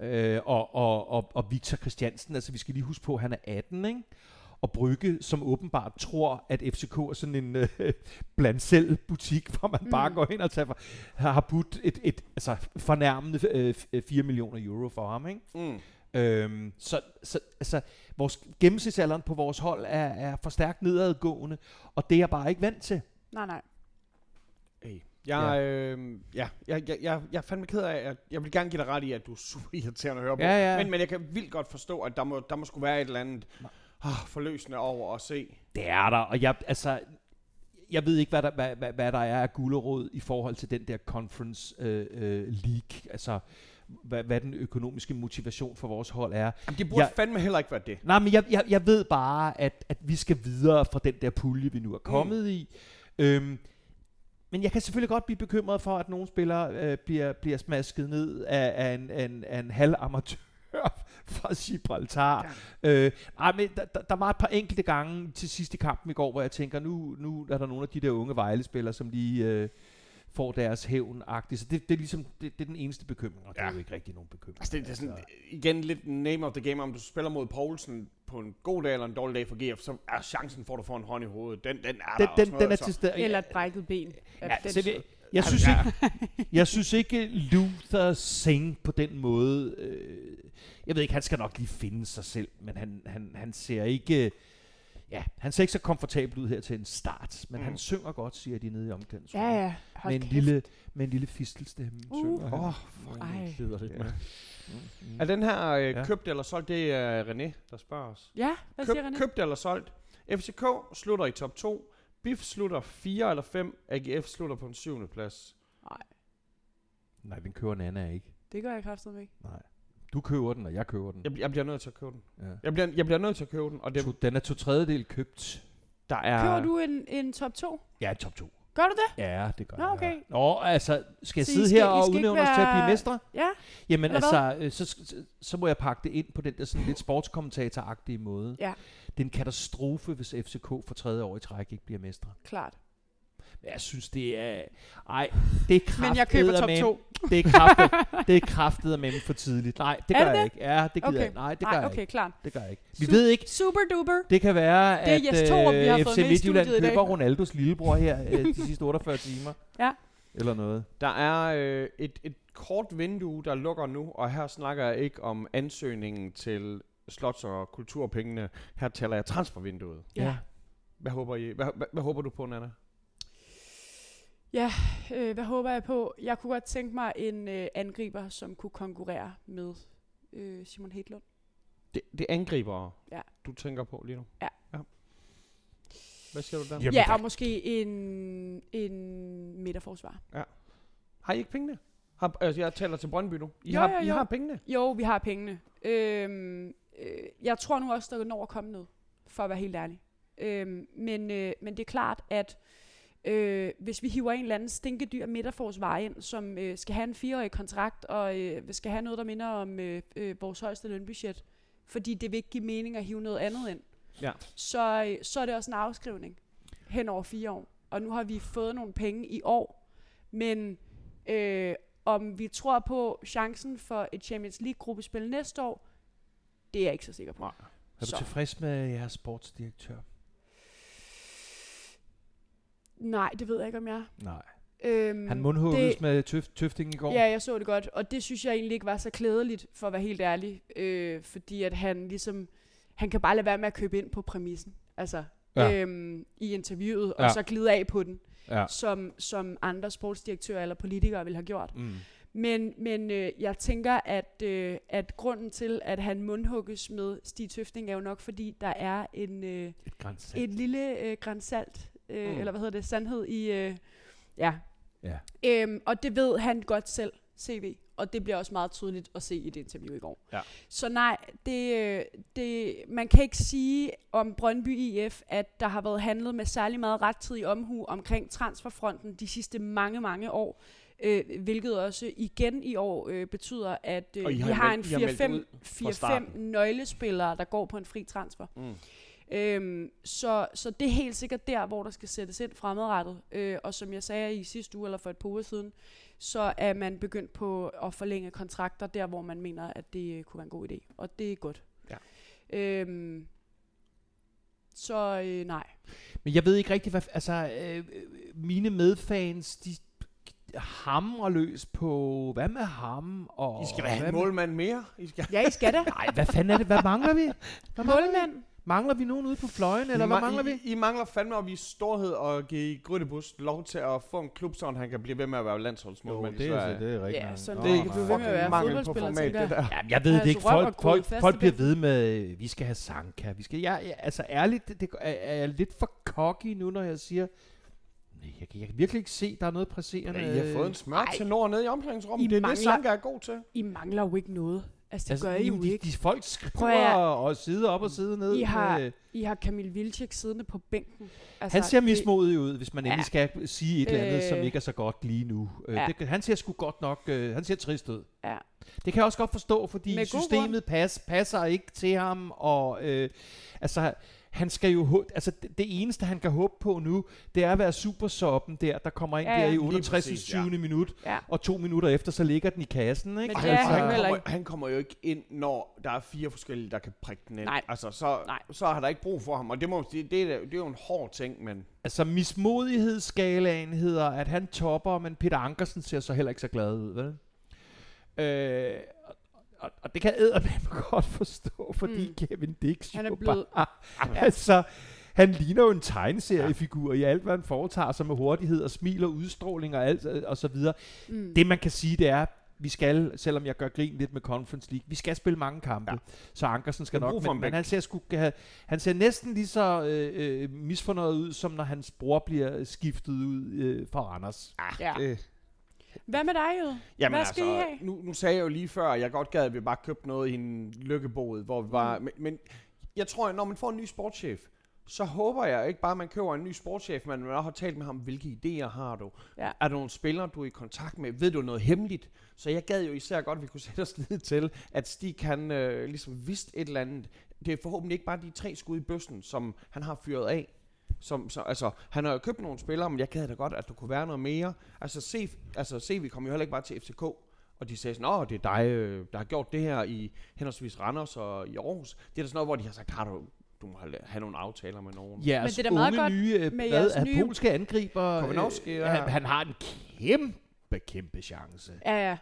øh, og, og, og, og Victor Christiansen, altså vi skal lige huske på, at han er 18, ikke? Og Brygge, som åbenbart tror, at FCK er sådan en øh, blandt selv butik, hvor man mm. bare går ind og tager, har, har budt et, et altså, fornærmende øh, f- 4 millioner euro for ham, ikke? Mm. Øhm, så, så altså, vores gennemsnitsalderen på vores hold er, er for stærkt nedadgående, og det er jeg bare ikke vant til. Nej, nej. Hey. Jeg, ja. Øh, ja, jeg, jeg, jeg, jeg er fandme ked af, at jeg vil gerne give dig ret i, at du er super irriterende at høre på. Ja, ja. Men, men jeg kan vildt godt forstå, at der må, der må skulle være et eller andet ah, forløsende over at se. Det er der, og jeg, altså, jeg ved ikke, hvad der, hvad, hvad, hvad der er af gulderråd i forhold til den der Conference øh, øh, League, altså hvad, hvad den økonomiske motivation for vores hold er. Jamen, det burde Jeg- fandme heller ikke være det. Nej, men jeg, jeg, jeg ved bare, at, at vi skal videre fra den der pulje, vi nu er kommet mm. i. Øhm, men jeg kan selvfølgelig godt blive bekymret for, at nogle spillere øh, bliver, bliver smasket ned af, af, en, af, en, af en halv amatør fra Gibraltar. Ja. Øh, ej, men der, der, der var et par enkelte gange til sidst i kampen i går, hvor jeg tænker, nu, nu er der nogle af de der unge Vejle-spillere, som lige øh, får deres hævn -agtigt. Så det, det er ligesom, det, det er den eneste bekymring, og det Ja. er jo ikke rigtig nogen bekymring. Altså, det, det er sådan, igen lidt name of the game, om du spiller mod Poulsen på en god dag eller en dårlig dag for GF, så er chancen for, at du får en hånd i hovedet, den, den er Den, der også den, noget, den er altså. til stede. Eller et brækket ben. Ja, den, så det, jeg synes Ja. ikke, jeg synes ikke Luther Singh på den måde, øh, jeg ved ikke, han skal nok lige finde sig selv, men han, han, han ser ikke, ja, han ser ikke så komfortabel ud her til en start, men mm. Han synger godt, siger de nede i omklædningsrummet. Ja, ja. Hold med en kæft. lille, med en lille fistelstemme Uh. synger han. Åh, Ej. Keder lidt Ja. med. Mm. Er den her øh, Ja. købt eller solgt, det er René, der spørger os. Ja, hvad Køb, siger René? købt eller solgt. FCK slutter i top 2. BIF slutter 4 eller 5. AGF slutter på en syvende plads. Nej, den køber Nana ikke. Det gør jeg kraftigt ikke. Nej. Du køber den, og jeg køber den. Jeg, jeg bliver nødt til at købe den. Ja. Jeg bliver, jeg bliver nødt til at købe den, og det, To, den er to tredjedel købt. der er... Køber du en, en top 2? Ja, top 2. Gør du det? Ja, det gør Nå, jeg. okay. Nå, altså, skal jeg Så sidde skal- her og udnævne os til at blive være- mestre? Ja. Jamen Eller altså, øh, så, så, så må jeg pakke det ind på den der sådan lidt sportskommentatoragtige måde. Ja. Det er en katastrofe, hvis FCK for tredje år i træk ikke bliver mestre. Klart. Jeg synes, det er... Ej, det er Men jeg køber top kraftedeme- 2. Det er kraftet, det er kraftet med for tidligt. Nej, det gør det jeg ikke. Ja, det gider Okay. jeg ikke. Nej, det gør jeg okay, ikke. klart. Det gør jeg ikke. Vi Su- ved ikke, Super duper. det kan være, Det er at Jes Torup, vi har øh, fået FC med i Midtjylland køber Ronaldos lillebror her øh, de sidste 48 timer. Ja. Eller noget. Der er øh, et, et kort vindue, der lukker nu, og her snakker jeg ikke om ansøgningen til slots- og kulturpengene. Her taler jeg transfervinduet. Ja. Hvad håber, I, hvad, hvad, hvad håber du på, Nana? Øh, hvad håber jeg på? Jeg kunne godt tænke mig en øh, angriber, som kunne konkurrere med øh, Simon Hedlund. Det, det angriber, Ja. du tænker på lige nu? Ja. ja. Hvad siger du der? Jamen, ja, og måske en, en midterforsvar. Har I ikke pengene? Har, altså, jeg taler til Brøndby nu. I, Jo, har, jo, I jo. har pengene? Jo, vi har pengene. Øhm, øh, jeg tror nu også, der når at komme noget, for at være helt ærlig. Øhm, men, øh, men det er klart, at øh, hvis vi hiver en eller anden stinkedyr midterforsvar ind, som øh, skal have en fireårig kontrakt, og øh, skal have noget, der minder om øh, øh, vores højeste lønbudget, fordi det vil ikke give mening at hive noget andet ind, Ja. så, øh, så er det også en afskrivning hen over fire år. Og nu har vi fået nogle penge i år, men øh, om vi tror på chancen for et Champions League-gruppespil næste år, det er jeg ikke så sikker på. Nej. Er du Så. tilfreds med jeres sportsdirektør? Nej, det ved jeg ikke, om jeg. Nej. Øhm, Han mundhugges det- med tøf, tøfting i går. Ja, jeg så det godt, og det synes jeg egentlig ikke var så klædeligt, for at være helt ærlig. Øh, fordi at han ligesom, han kan bare lade være med at købe ind på præmissen. Altså, Ja. ja. øhm, i interviewet, og Ja. så glide af på den, ja. som, som andre sportsdirektører eller politikere ville have gjort. Mm. Men, men øh, jeg tænker, at, øh, at grunden til, at han mundhugges med Stig Tøfting, er jo nok, fordi der er en, øh, Et grænsalt. et lille øh, grænsalt, øh, Mm. eller hvad hedder det, sandhed i, øh, ja. Ja. Øhm, og det ved han godt selv, CV, og det bliver også meget tydeligt at se i det interview i går. Ja. Så nej, det, øh, det, man kan ikke sige om Brøndby IF, at der har været handlet med særlig meget rettidig omhu omkring transferfronten de sidste mange, mange år. Øh, hvilket også igen i år øh, betyder, at øh, I vi har har har en ud fra 4-5 starten. nøglespillere, der går på en fri transfer. Mm. Øhm, så, så det er helt sikkert der, hvor der skal sættes ind fremadrettet. Øh, og som jeg sagde i sidste uge, eller for et par uger siden, så er man begyndt på at forlænge kontrakter der, hvor man mener, at det øh, kunne være en god idé. Og det er godt. Ja. Øhm, så øh, nej. Men jeg ved ikke rigtig, hvad... Altså, øh, øh, mine medfans, de hamrer løs på... Hvad med ham? Og I skal have en målmand mere. I skal Ja, I skal da. Nej, hvad fanden er det? Hvad mangler vi? Hvad mangler, vi? Målmand. Mangler vi nogen ude på fløjen, eller hvad I, mangler vi? I, I mangler fandme at vise storhed og give Grydebus lov til at få en klub, så han kan blive ved med at være landsholdsmålmand i Sverige. det er Ja, sådan Det er ikke ved med at være mangel på fodboldspiller, format, det der. Jamen, jeg ved det Altså, ikke. Folk, folk, folk i bliver ved med, vi skal have Sanka. Vi skal, jeg, jeg, altså ærligt, det, det, er, er jeg lidt for cocky nu, når jeg siger, nej, jeg, kan- jeg kan virkelig ikke se, der er noget presserende. Ja, I har fået en smør til nord nede i omklædningsrummet. I Det er det, mangler- Sanka er god til. I mangler jo ikke noget. Altså, det altså, gør I jo de, ikke. De, folk skriver at- og sidder op og sidder ned. I har- med- I har Kamil Vilcek siddende på bænken. Altså, Han ser mismodig ud, hvis man Ja. endelig skal sige et eller andet, som Øh. ikke er så godt lige nu. Øh, Ja. det, han ser sgu godt nok, øh, han ser trist ud. Ja. Det kan jeg også godt forstå, fordi systemet pas, passer ikke til ham, og øh, altså, han skal jo, altså det, det eneste han kan håbe på nu, det er at være supersoppen der, der kommer ind Ja, der i Lige 68. præcis, 20. ja. minut, Ja. og to minutter efter, så ligger den i kassen, ikke? Men det er han, han kommer, han kommer jo ikke ind, når der er fire forskellige, der kan prikke den ind. Nej. Altså, så, Nej. så har der ikke brug for ham. Og det, må, det, det, er, det er jo en hård ting, men... Altså mismodighedsskalaen hedder, at han topper, men Peter Ankersen ser så heller ikke så glad ud, vel? Øh, og, og det kan jeg godt forstå, fordi mm. Kevin Dix Han er jo blevet- bare, altså, han ligner jo en tegneseriefigur i alt, hvad han foretager sig med hurtighed og smil og udstråling og alt øh, og så videre. Mm. Det man kan sige, det er, vi skal, selvom jeg gør grin lidt med Conference League, vi skal spille mange kampe, ja. Ja. så Ankersen skal nok, men, en men han ser, sgu, have, han ser næsten lige så øh, øh, misfornøjet ud, som når hans bror bliver skiftet ud øh, fra Randers. Ja. Det, Hvad med dig, Jøde? Jamen Hvad skal I altså, have? nu, nu sagde jeg jo lige før, at jeg godt gad, at vi bare købte noget i en lykkebod, hvor vi bare... Mm. Men, men jeg tror, at når man får en ny sportschef, så håber jeg ikke bare, at man køber en ny sportschef, men man også har talt med ham, hvilke idéer har du? Ja. Er der nogle spillere, du er i kontakt med? Ved du noget hemmeligt? Så jeg gad jo især godt, at vi kunne sætte os ned til, at Stig han øh, ligesom vidste et eller andet. Det er forhåbentlig ikke bare de tre skud i bøssen, som han har fyret af. Som, så, altså, han har jo købt nogle spillere, men jeg gad da godt, at der kunne være noget mere. Altså, se, altså CV kom jo heller ikke bare til FCK, og de sagde sådan, åh, det er dig, øh, der har gjort det her i henholdsvis Randers og i Aarhus. Det er da sådan noget, hvor de har sagt, har du, du må have, nogle aftaler med nogen. Jeres det er da meget godt nye, med hvad, jeres er nye- polske angriber. Øh, ja. han, han har en kæmpe, kæmpe chance. Ja, ja.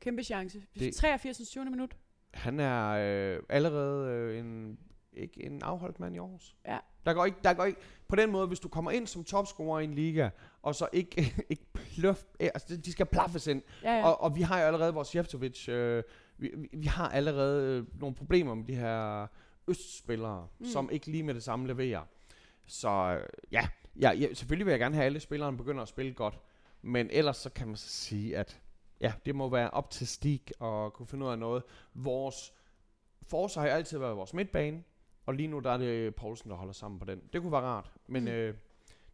Kæmpe chance. Det- 83. 20. minut. Han er øh, allerede øh, en, ikke en afholdt mand i Aarhus. Ja. Der går, ikke, der går ikke, på den måde, hvis du kommer ind som topscorer i en liga, og så ikke, ikke pløf, altså de skal plaffes ind. Ja, ja. Og, og vi har jo allerede vores Jeftovic, øh, vi, vi, har allerede øh, nogle problemer med de her østspillere, Mm. som ikke lige med det samme leverer. Så ja, ja, ja, selvfølgelig vil jeg gerne have, alle spillerne begynder at spille godt. Men ellers så kan man så sige, at ja, det må være op til Stig at kunne finde ud af noget. Vores forsvar har altid været vores midtbane, og lige nu der er det Poulsen, der holder sammen på den. Det kunne være rart, men Mm. øh,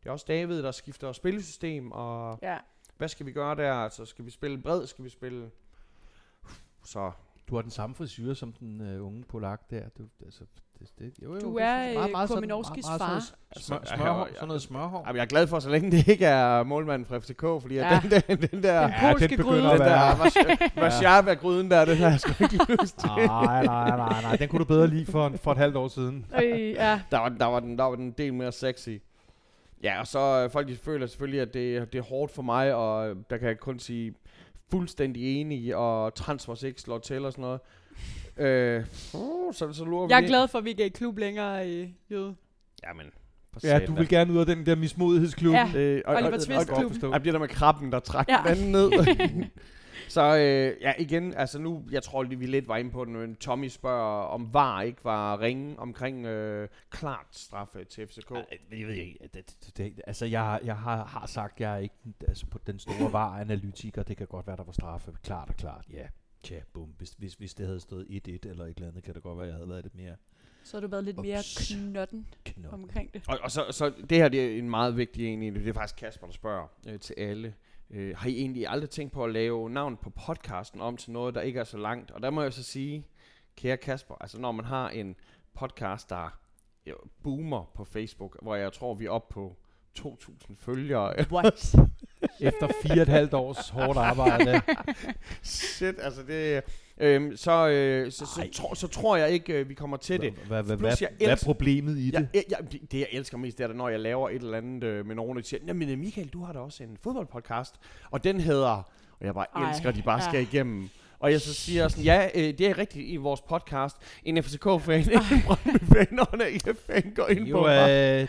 det er også David, der skifter spillesystem, og ja. hvad skal vi gøre der? Altså, skal vi spille bred? Skal vi spille... Så Du har den samme frisyr som den øh, unge polak der. Du, altså, det, det, jo, jo, Du det er, øh, sådan- Kominovskis meget far. Sådan, smør, Altså, smørhår, ja, sådan noget smørhår. Jamen, jeg er glad for, så længe det ikke er målmanden fra FCK, fordi Ja. ja. den, den, den der... Den polske gryde. den der Varsjava-gryden der, den har jeg sgu ikke lyst til. Nej, nej, nej, nej. Den kunne du bedre lide for, en- for et halvt år siden. Øh, ja. Der var, der, var den, der var den en del mere sexy. Ja, og så øh, folk de føler selvfølgelig, at det, det er hårdt for mig, og øh, der kan jeg kun sige fuldstændig enig, og transfers ikke slår til og sådan noget. Øh, uh, så, så lurer vi Jeg er det. glad for, at vi ikke er i klub længere, øh, Jøde. Jamen, Ja, du vil gerne ud af den der mismodighedsklub. Ja. Øh, og, Oliver og, Twist og, klub. og, og det der med krabben, der trak Ja. den ned. så øh, ja, igen, altså nu, jeg tror lige, vi lidt var inde på den, men Tommy spørger, om VAR ikke var ringe omkring øh, klart straffe til FCK. Jeg ved ikke, det, det, det, altså jeg, har- jeg har, har sagt, jeg er ikke altså på den store var-analytiker. Det kan godt være, der var straffe. Klart og klart, ja. Tja, bum. Hvis, hvis, hvis det havde stået 1-1 eller et eller andet, kan det godt være, at jeg havde været lidt mere Så har du været lidt mere Ups. knotten knop. omkring det. Og, og så, så det her det er en meget vigtig en i det. Det er faktisk Kasper, der spørger øh, til alle. Øh, har I egentlig aldrig tænkt på at lave navn på podcasten om til noget, der ikke er så langt? Og der må jeg så sige, kære Kasper, altså når man har en podcast, der boomer på Facebook, hvor jeg tror, vi er oppe på 2.000 følgere. What? Efter fire og et halvt års hårdt arbejde. Shit, altså det... Øhm, så, øh, så, så, tro, så tror jeg ikke, øh, vi kommer til det. Hvad, hvad, Plus, hvad, jeg hvad er elsker- problemet i det? ja, ja, det, det jeg elsker mest, det er, når jeg laver et eller andet øh, med nogen, der siger, Jamen øh, Michael, du har da også en fodboldpodcast, og den hedder, og jeg bare Ej, elsker, at de bare ja. skal igennem. Og jeg så siger sådan, ja, øh, det er rigtigt i vores podcast. En FCK-fan, en Brøndby-fan og en AGF-fan går ind Jo, på. øh,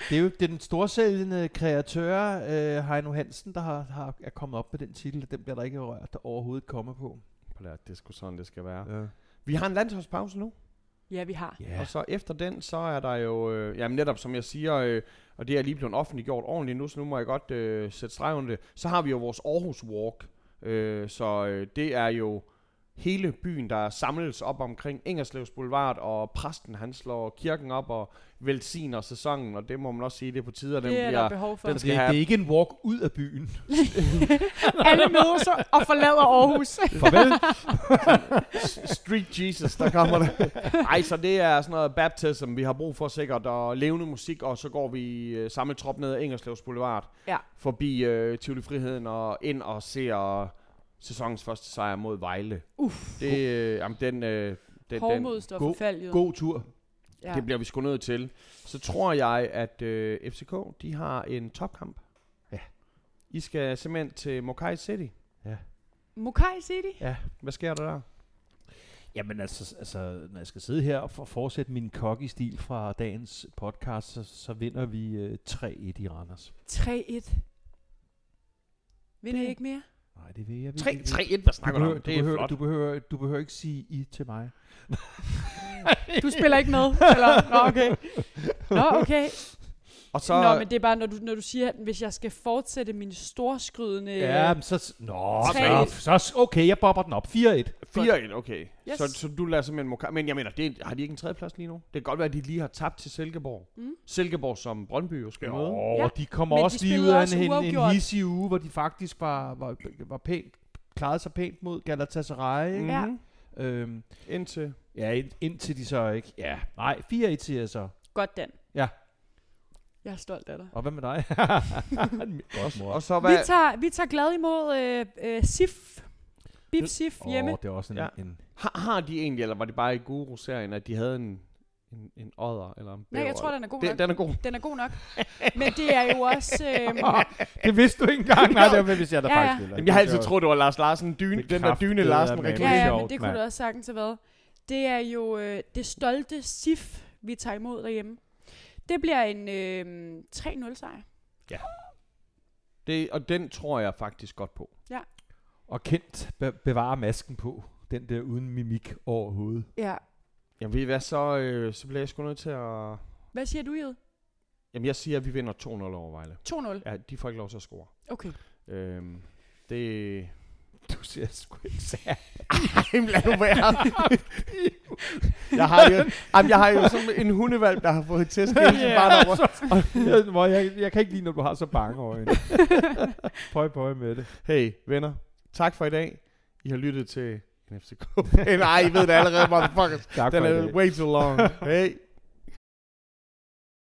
det er jo den storsælgende kreatør, øh, Heino Hansen, der har, har, er kommet op med den titel. Den bliver der ikke rørt, der overhovedet kommer på. det er sgu sådan, det skal være. Ja. Vi har en landsholdspause nu. Ja, vi har. Ja. Og så efter den, så er der jo, øh, jamen netop som jeg siger, øh, og det er lige blevet offentliggjort ordentligt nu, så nu må jeg godt øh, sætte streg under det. Så har vi jo vores Aarhus Walk, øh, så øh, det er jo hele byen, der samles op omkring Ingerslevs Boulevard, og præsten han slår kirken op og velsigner sæsonen, og det må man også sige, det er på tide, at den Det er der bliver behov for. den Så skal det, have- det er ikke en walk ud af byen. Alle mødes og forlader Aarhus. Farvel. Street Jesus, der kommer der. Ej, så det er sådan noget baptism, vi har brug for sikkert, og levende musik, og så går vi øh, samme trop ned ad Ingerslevs Boulevard, Ja. forbi øh, Tivoli Friheden, og ind og ser sæsonens første sejr mod Vejle. Uff. Det, øh, jamen, den, øh, den, den, Hårdmod står for god- fald. God tur. Ja. det bliver vi sgu nødt til. Så tror jeg, at øh, FCK, de har en topkamp. Ja. I skal simpelthen til Mokai City. Mokai City? Hvad sker der der? Jamen altså, altså, når jeg skal sidde her og for, fortsætte min cocky-stil fra dagens podcast, så, så vinder vi øh, 3-1 i Randers. 3-1. Vinder I Det- ikke mere? Nej, det vil jeg 3 ikke. 3 1 hvad Du snakker du behøver, om? du, Det er behøver, flot. du, behøver, du behøver ikke sige I til mig. Du spiller ikke med? Eller? Nå, okay. Nå, okay. Og Så... Nå, men det er bare, når du, når du siger, at hvis jeg skal fortsætte min storskrydende... Ja, men så... Nå, så, så... Okay, jeg bobber den op. 4-1. 4-1, okay. Yes. Så, så du lader simpelthen Mokai... Men jeg mener, det, har de ikke en tredjeplads lige nu? Det kan godt være, at de lige har tabt til Silkeborg. Mm. Silkeborg, som Brøndby jo skal møde. Ja. de kommer Men også de lige ud af en, en, hissig uge, hvor de faktisk var, var, var pænt, klarede sig pænt mod Galatasaray. ikke? Ja. Øhm, Indtil... ja, ind, indtil de så ikke... Ja, nej, 4-1 siger jeg så. Godt, Dan. Jeg er stolt af dig. Og hvad med dig? Godt, mor. Og så Vi hvad... tager, vi tager glad imod øh, øh, SIF. Bip SIF hjemme. Åh, det er også en, Ja. en Har, har de egentlig, eller var det bare i Guru-serien, at de havde en, en, en odder eller en Nej, jeg tror, den er god det, nok. den er god. Den er god nok. Men det er jo også... Øh, det vidste du ikke engang. Nej, det var, hvis jeg der Ja, ja. faktisk Jamen, jeg har altid troet, det var Lars Larsen, dyne, den der dyne Larsen ja, reklame. ja, sjovt, men det kunne det også sagtens have været. Det er jo øh, det stolte SIF, vi tager imod derhjemme. Det bliver en øh, 3-0 sejr. Det, og den tror jeg faktisk godt på. Og Kent be- bevarer masken på. Den der uden mimik overhovedet. Ja. Jamen ved I hvad, så, øh, så bliver jeg sgu nødt til at... Hvad siger du? Jamen, Jamen jeg siger, at vi vinder 2-0 over Vejle. 2-0. Ja, de får ikke lov til at score. Okay. Øhm, det... Du siger sgu ikke sær. Jamen lad nu være. jeg har jo, jamen, jeg har jo sådan en hundevalg, der har fået tæsk sin barndom. jeg, hvor jeg, jeg kan ikke lide, når du har så bange øjne. pøj, pøj med det. Hey venner, tak for i dag. I har lyttet til en FCK. Nej, I ved det allerede, motherfuckers. Tak Den er way too long. Hey.